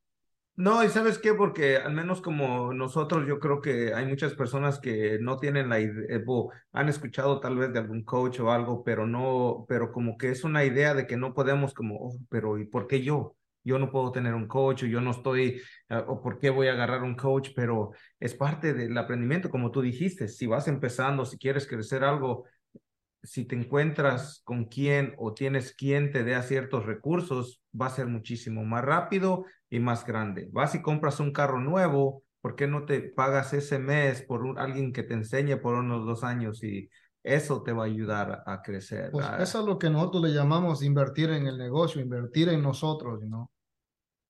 No, y sabes qué, porque al menos como nosotros, yo creo que hay muchas personas que no tienen la idea, eh, han escuchado tal vez de algún coach o algo, pero no, pero como que es una idea de que no podemos como, oh, pero ¿y por qué yo? Yo no puedo tener un coach o yo no estoy, uh, o por qué voy a agarrar un coach, pero es parte del aprendimiento, como tú dijiste, si vas empezando, si quieres crecer algo, si te encuentras con quién o tienes quien te dé ciertos recursos, va a ser muchísimo más rápido y más grande. Vas y compras un carro nuevo, ¿por qué no te pagas ese mes por un, alguien que te enseñe por unos dos años y eso te va a ayudar a, crecer? Pues eso es lo que nosotros le llamamos invertir en el negocio, invertir en nosotros, ¿no?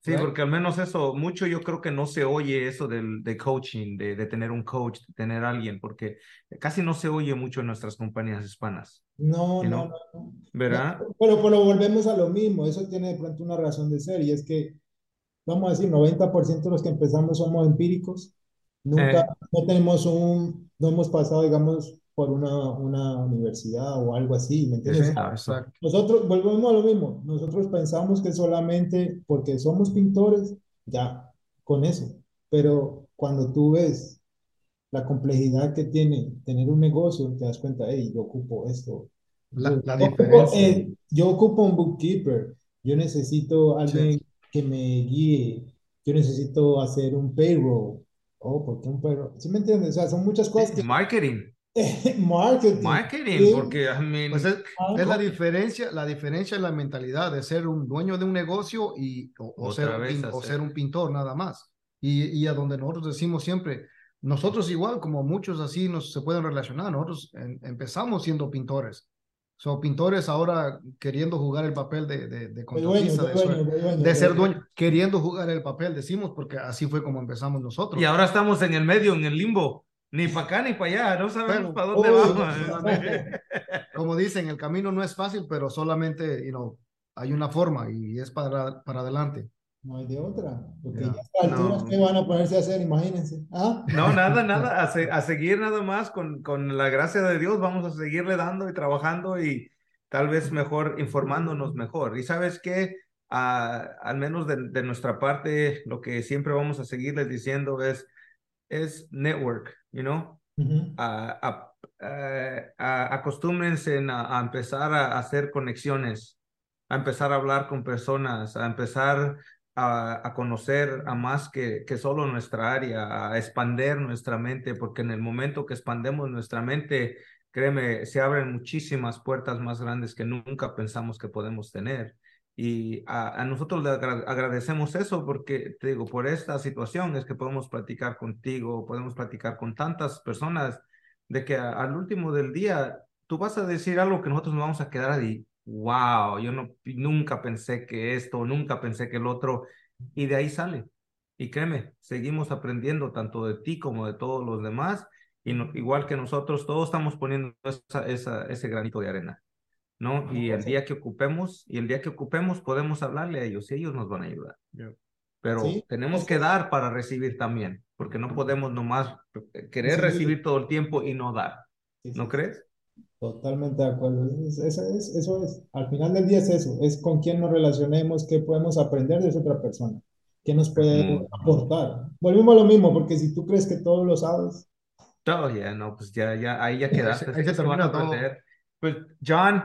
Sí, porque al menos eso, mucho yo creo que no se oye eso del, de coaching, de, de, tener un coach, de tener alguien, porque casi no se oye mucho en nuestras compañías hispanas. No, no, no, ¿Verdad? Pero, pero volvemos a lo mismo, eso tiene de pronto una razón de ser, y es que, vamos a decir, 90% de los que empezamos somos empíricos, nunca, Eh. no tenemos un, no hemos pasado, digamos, por una, una universidad o algo así, ¿me entiendes? Exacto. Nosotros volvemos a lo mismo, nosotros pensamos que solamente porque somos pintores, ya, con eso, pero cuando tú ves la complejidad que tiene tener un negocio, te das cuenta, hey, yo ocupo esto. La, la yo diferencia. Ocupo, eh, yo ocupo un bookkeeper, yo necesito alguien Sí. que me guíe, yo necesito hacer un payroll. Oh, ¿por qué un payroll? ¿Sí me entiendes? O sea, son muchas cosas que... Marketing. Marketing. Marketing, Sí. porque I mean, Pues es, es la diferencia, la diferencia en la mentalidad de ser un dueño de un negocio y o, o ser, un o ser un pintor nada más. Y, y a donde nosotros decimos siempre, nosotros igual como muchos así nos se pueden relacionar, nosotros en- empezamos siendo pintores. Son pintores ahora queriendo jugar el papel de, de, de contratista, de dueño, de dueño, de de ser dueño, queriendo jugar el papel, decimos, porque así fue como empezamos nosotros. y ahora estamos en el medio, en el limbo. Ni para acá ni para allá, no sabemos para dónde vamos. como dicen, el camino no es fácil, pero solamente, you know, hay una forma y es para, para adelante. No hay de otra, porque Ya. ya a estas alturas, No. ¿qué van a ponerse a hacer? Imagínense. ¿Ah? No, nada, nada, a, se- a seguir nada más con, con la gracia de Dios, vamos a seguirle dando y trabajando y tal vez mejor informándonos mejor. Y sabes qué, Ah, al menos de, de nuestra parte, lo que siempre vamos a seguirles diciendo es, es network, you know, a, a- a- acostúmbrense en a, a empezar a, hacer conexiones, a empezar a hablar con personas, a empezar a, a conocer a más que, que solo nuestra área, a expander nuestra mente, porque en el momento que expandemos nuestra mente, créeme, se abren muchísimas puertas más grandes que nunca pensamos que podemos tener. Y a, a nosotros le agra- agradecemos eso porque, te digo, por esta situación es que podemos platicar contigo, podemos platicar con tantas personas de que a- al último del día tú vas a decir algo que nosotros nos vamos a quedar ahí, wow, yo no, nunca pensé que esto, nunca pensé que el otro, y de ahí sale. Y créeme, seguimos aprendiendo tanto de ti como de todos los demás, y no- igual que nosotros, todos estamos poniendo esa, esa, ese granito de arena. ¿No? Y el día que ocupemos, y el día que ocupemos podemos hablarle a ellos y ellos nos van a ayudar. Pero Sí, tenemos eso que dar para recibir también, porque no podemos nomás querer Recibir. recibir todo el tiempo y no dar, Sí, ¿no crees? Totalmente de acuerdo. Es- Eso es, eso es. Al final del día es eso, es con quién nos relacionemos, qué podemos aprender de esa otra persona, qué nos puede Muy- aportar. Volvemos a lo mismo, porque si tú crees que todo lo sabes, Oh, ya, no, pues ya, ya, ahí ya Ahí se- quedaste. ahí se eso van termina a todo. Pues, John,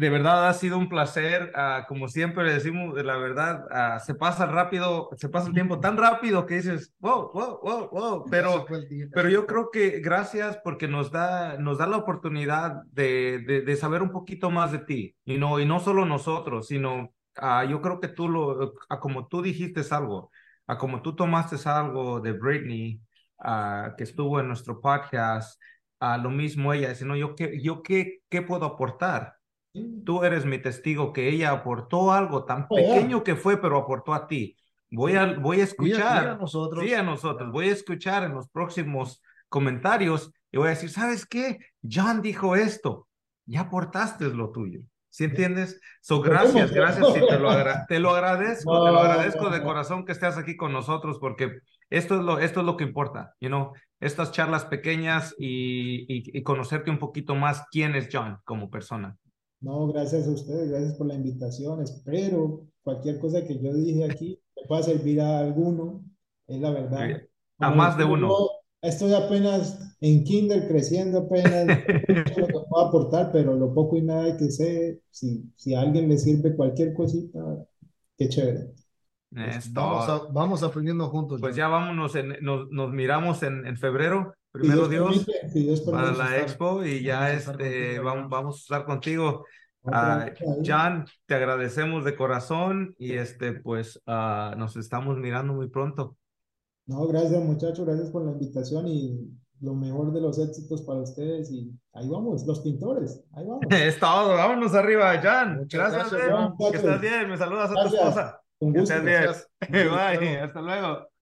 de verdad ha sido un placer. ah, como siempre le decimos, de la verdad, ah, se pasa rápido, se pasa el tiempo tan rápido que dices, wow, wow, wow, wow. Pero, pero yo creo que gracias porque nos da, nos da la oportunidad de, de, de saber un poquito más de ti. Y no, y no solo nosotros, sino ah, yo creo que tú lo, como tú dijiste algo, a como tú tomaste algo de Britney que estuvo en nuestro podcast, a lo mismo ella, dice, no, yo qué, yo qué, qué puedo aportar. Sí, Tú eres mi testigo que ella aportó algo tan Oh, pequeño que fue, pero aportó a ti. Voy a, voy a escuchar, nosotros. sí, a nosotros, voy a escuchar en los próximos comentarios y voy a decir, ¿sabes qué? John dijo esto, ya aportaste lo tuyo. ¿Sí entiendes? So, gracias, gracias y te lo, te lo agradezco, te lo agradezco no, de corazón que estés aquí con nosotros porque esto es lo, esto es lo que importa, you know, estas charlas pequeñas y, y, y conocerte un poquito más quién es John como persona. No, gracias a ustedes, gracias por la invitación. Espero cualquier cosa que yo dije aquí le pueda servir a alguno, es la verdad. A Como más de uno. Estoy apenas en kinder, creciendo apenas, lo que puedo aportar, pero lo poco y nada que sé, si, si a alguien le sirve cualquier cosita, qué chévere. Es Vamos, a- vamos aprendiendo juntos. Pues John. ya vámonos, en, nos, nos miramos en, en febrero, primero Si Dios, permite, si Dios para la estar- expo y ya este, vamos, vamos a estar contigo. Ahí. Jan, te agradecemos de corazón y este, pues ah, nos estamos mirando muy pronto. No, gracias muchachos, gracias por la invitación y lo mejor de los éxitos para ustedes y ahí vamos, los pintores, ahí vamos. Es todo, vámonos arriba, Jan. Muchas Gracias, gracias, Ben. Juan. Que estés bien, me saludas a tu Gracias. esposa. Que gusto. estés bien. Gracias. Bye, hasta luego.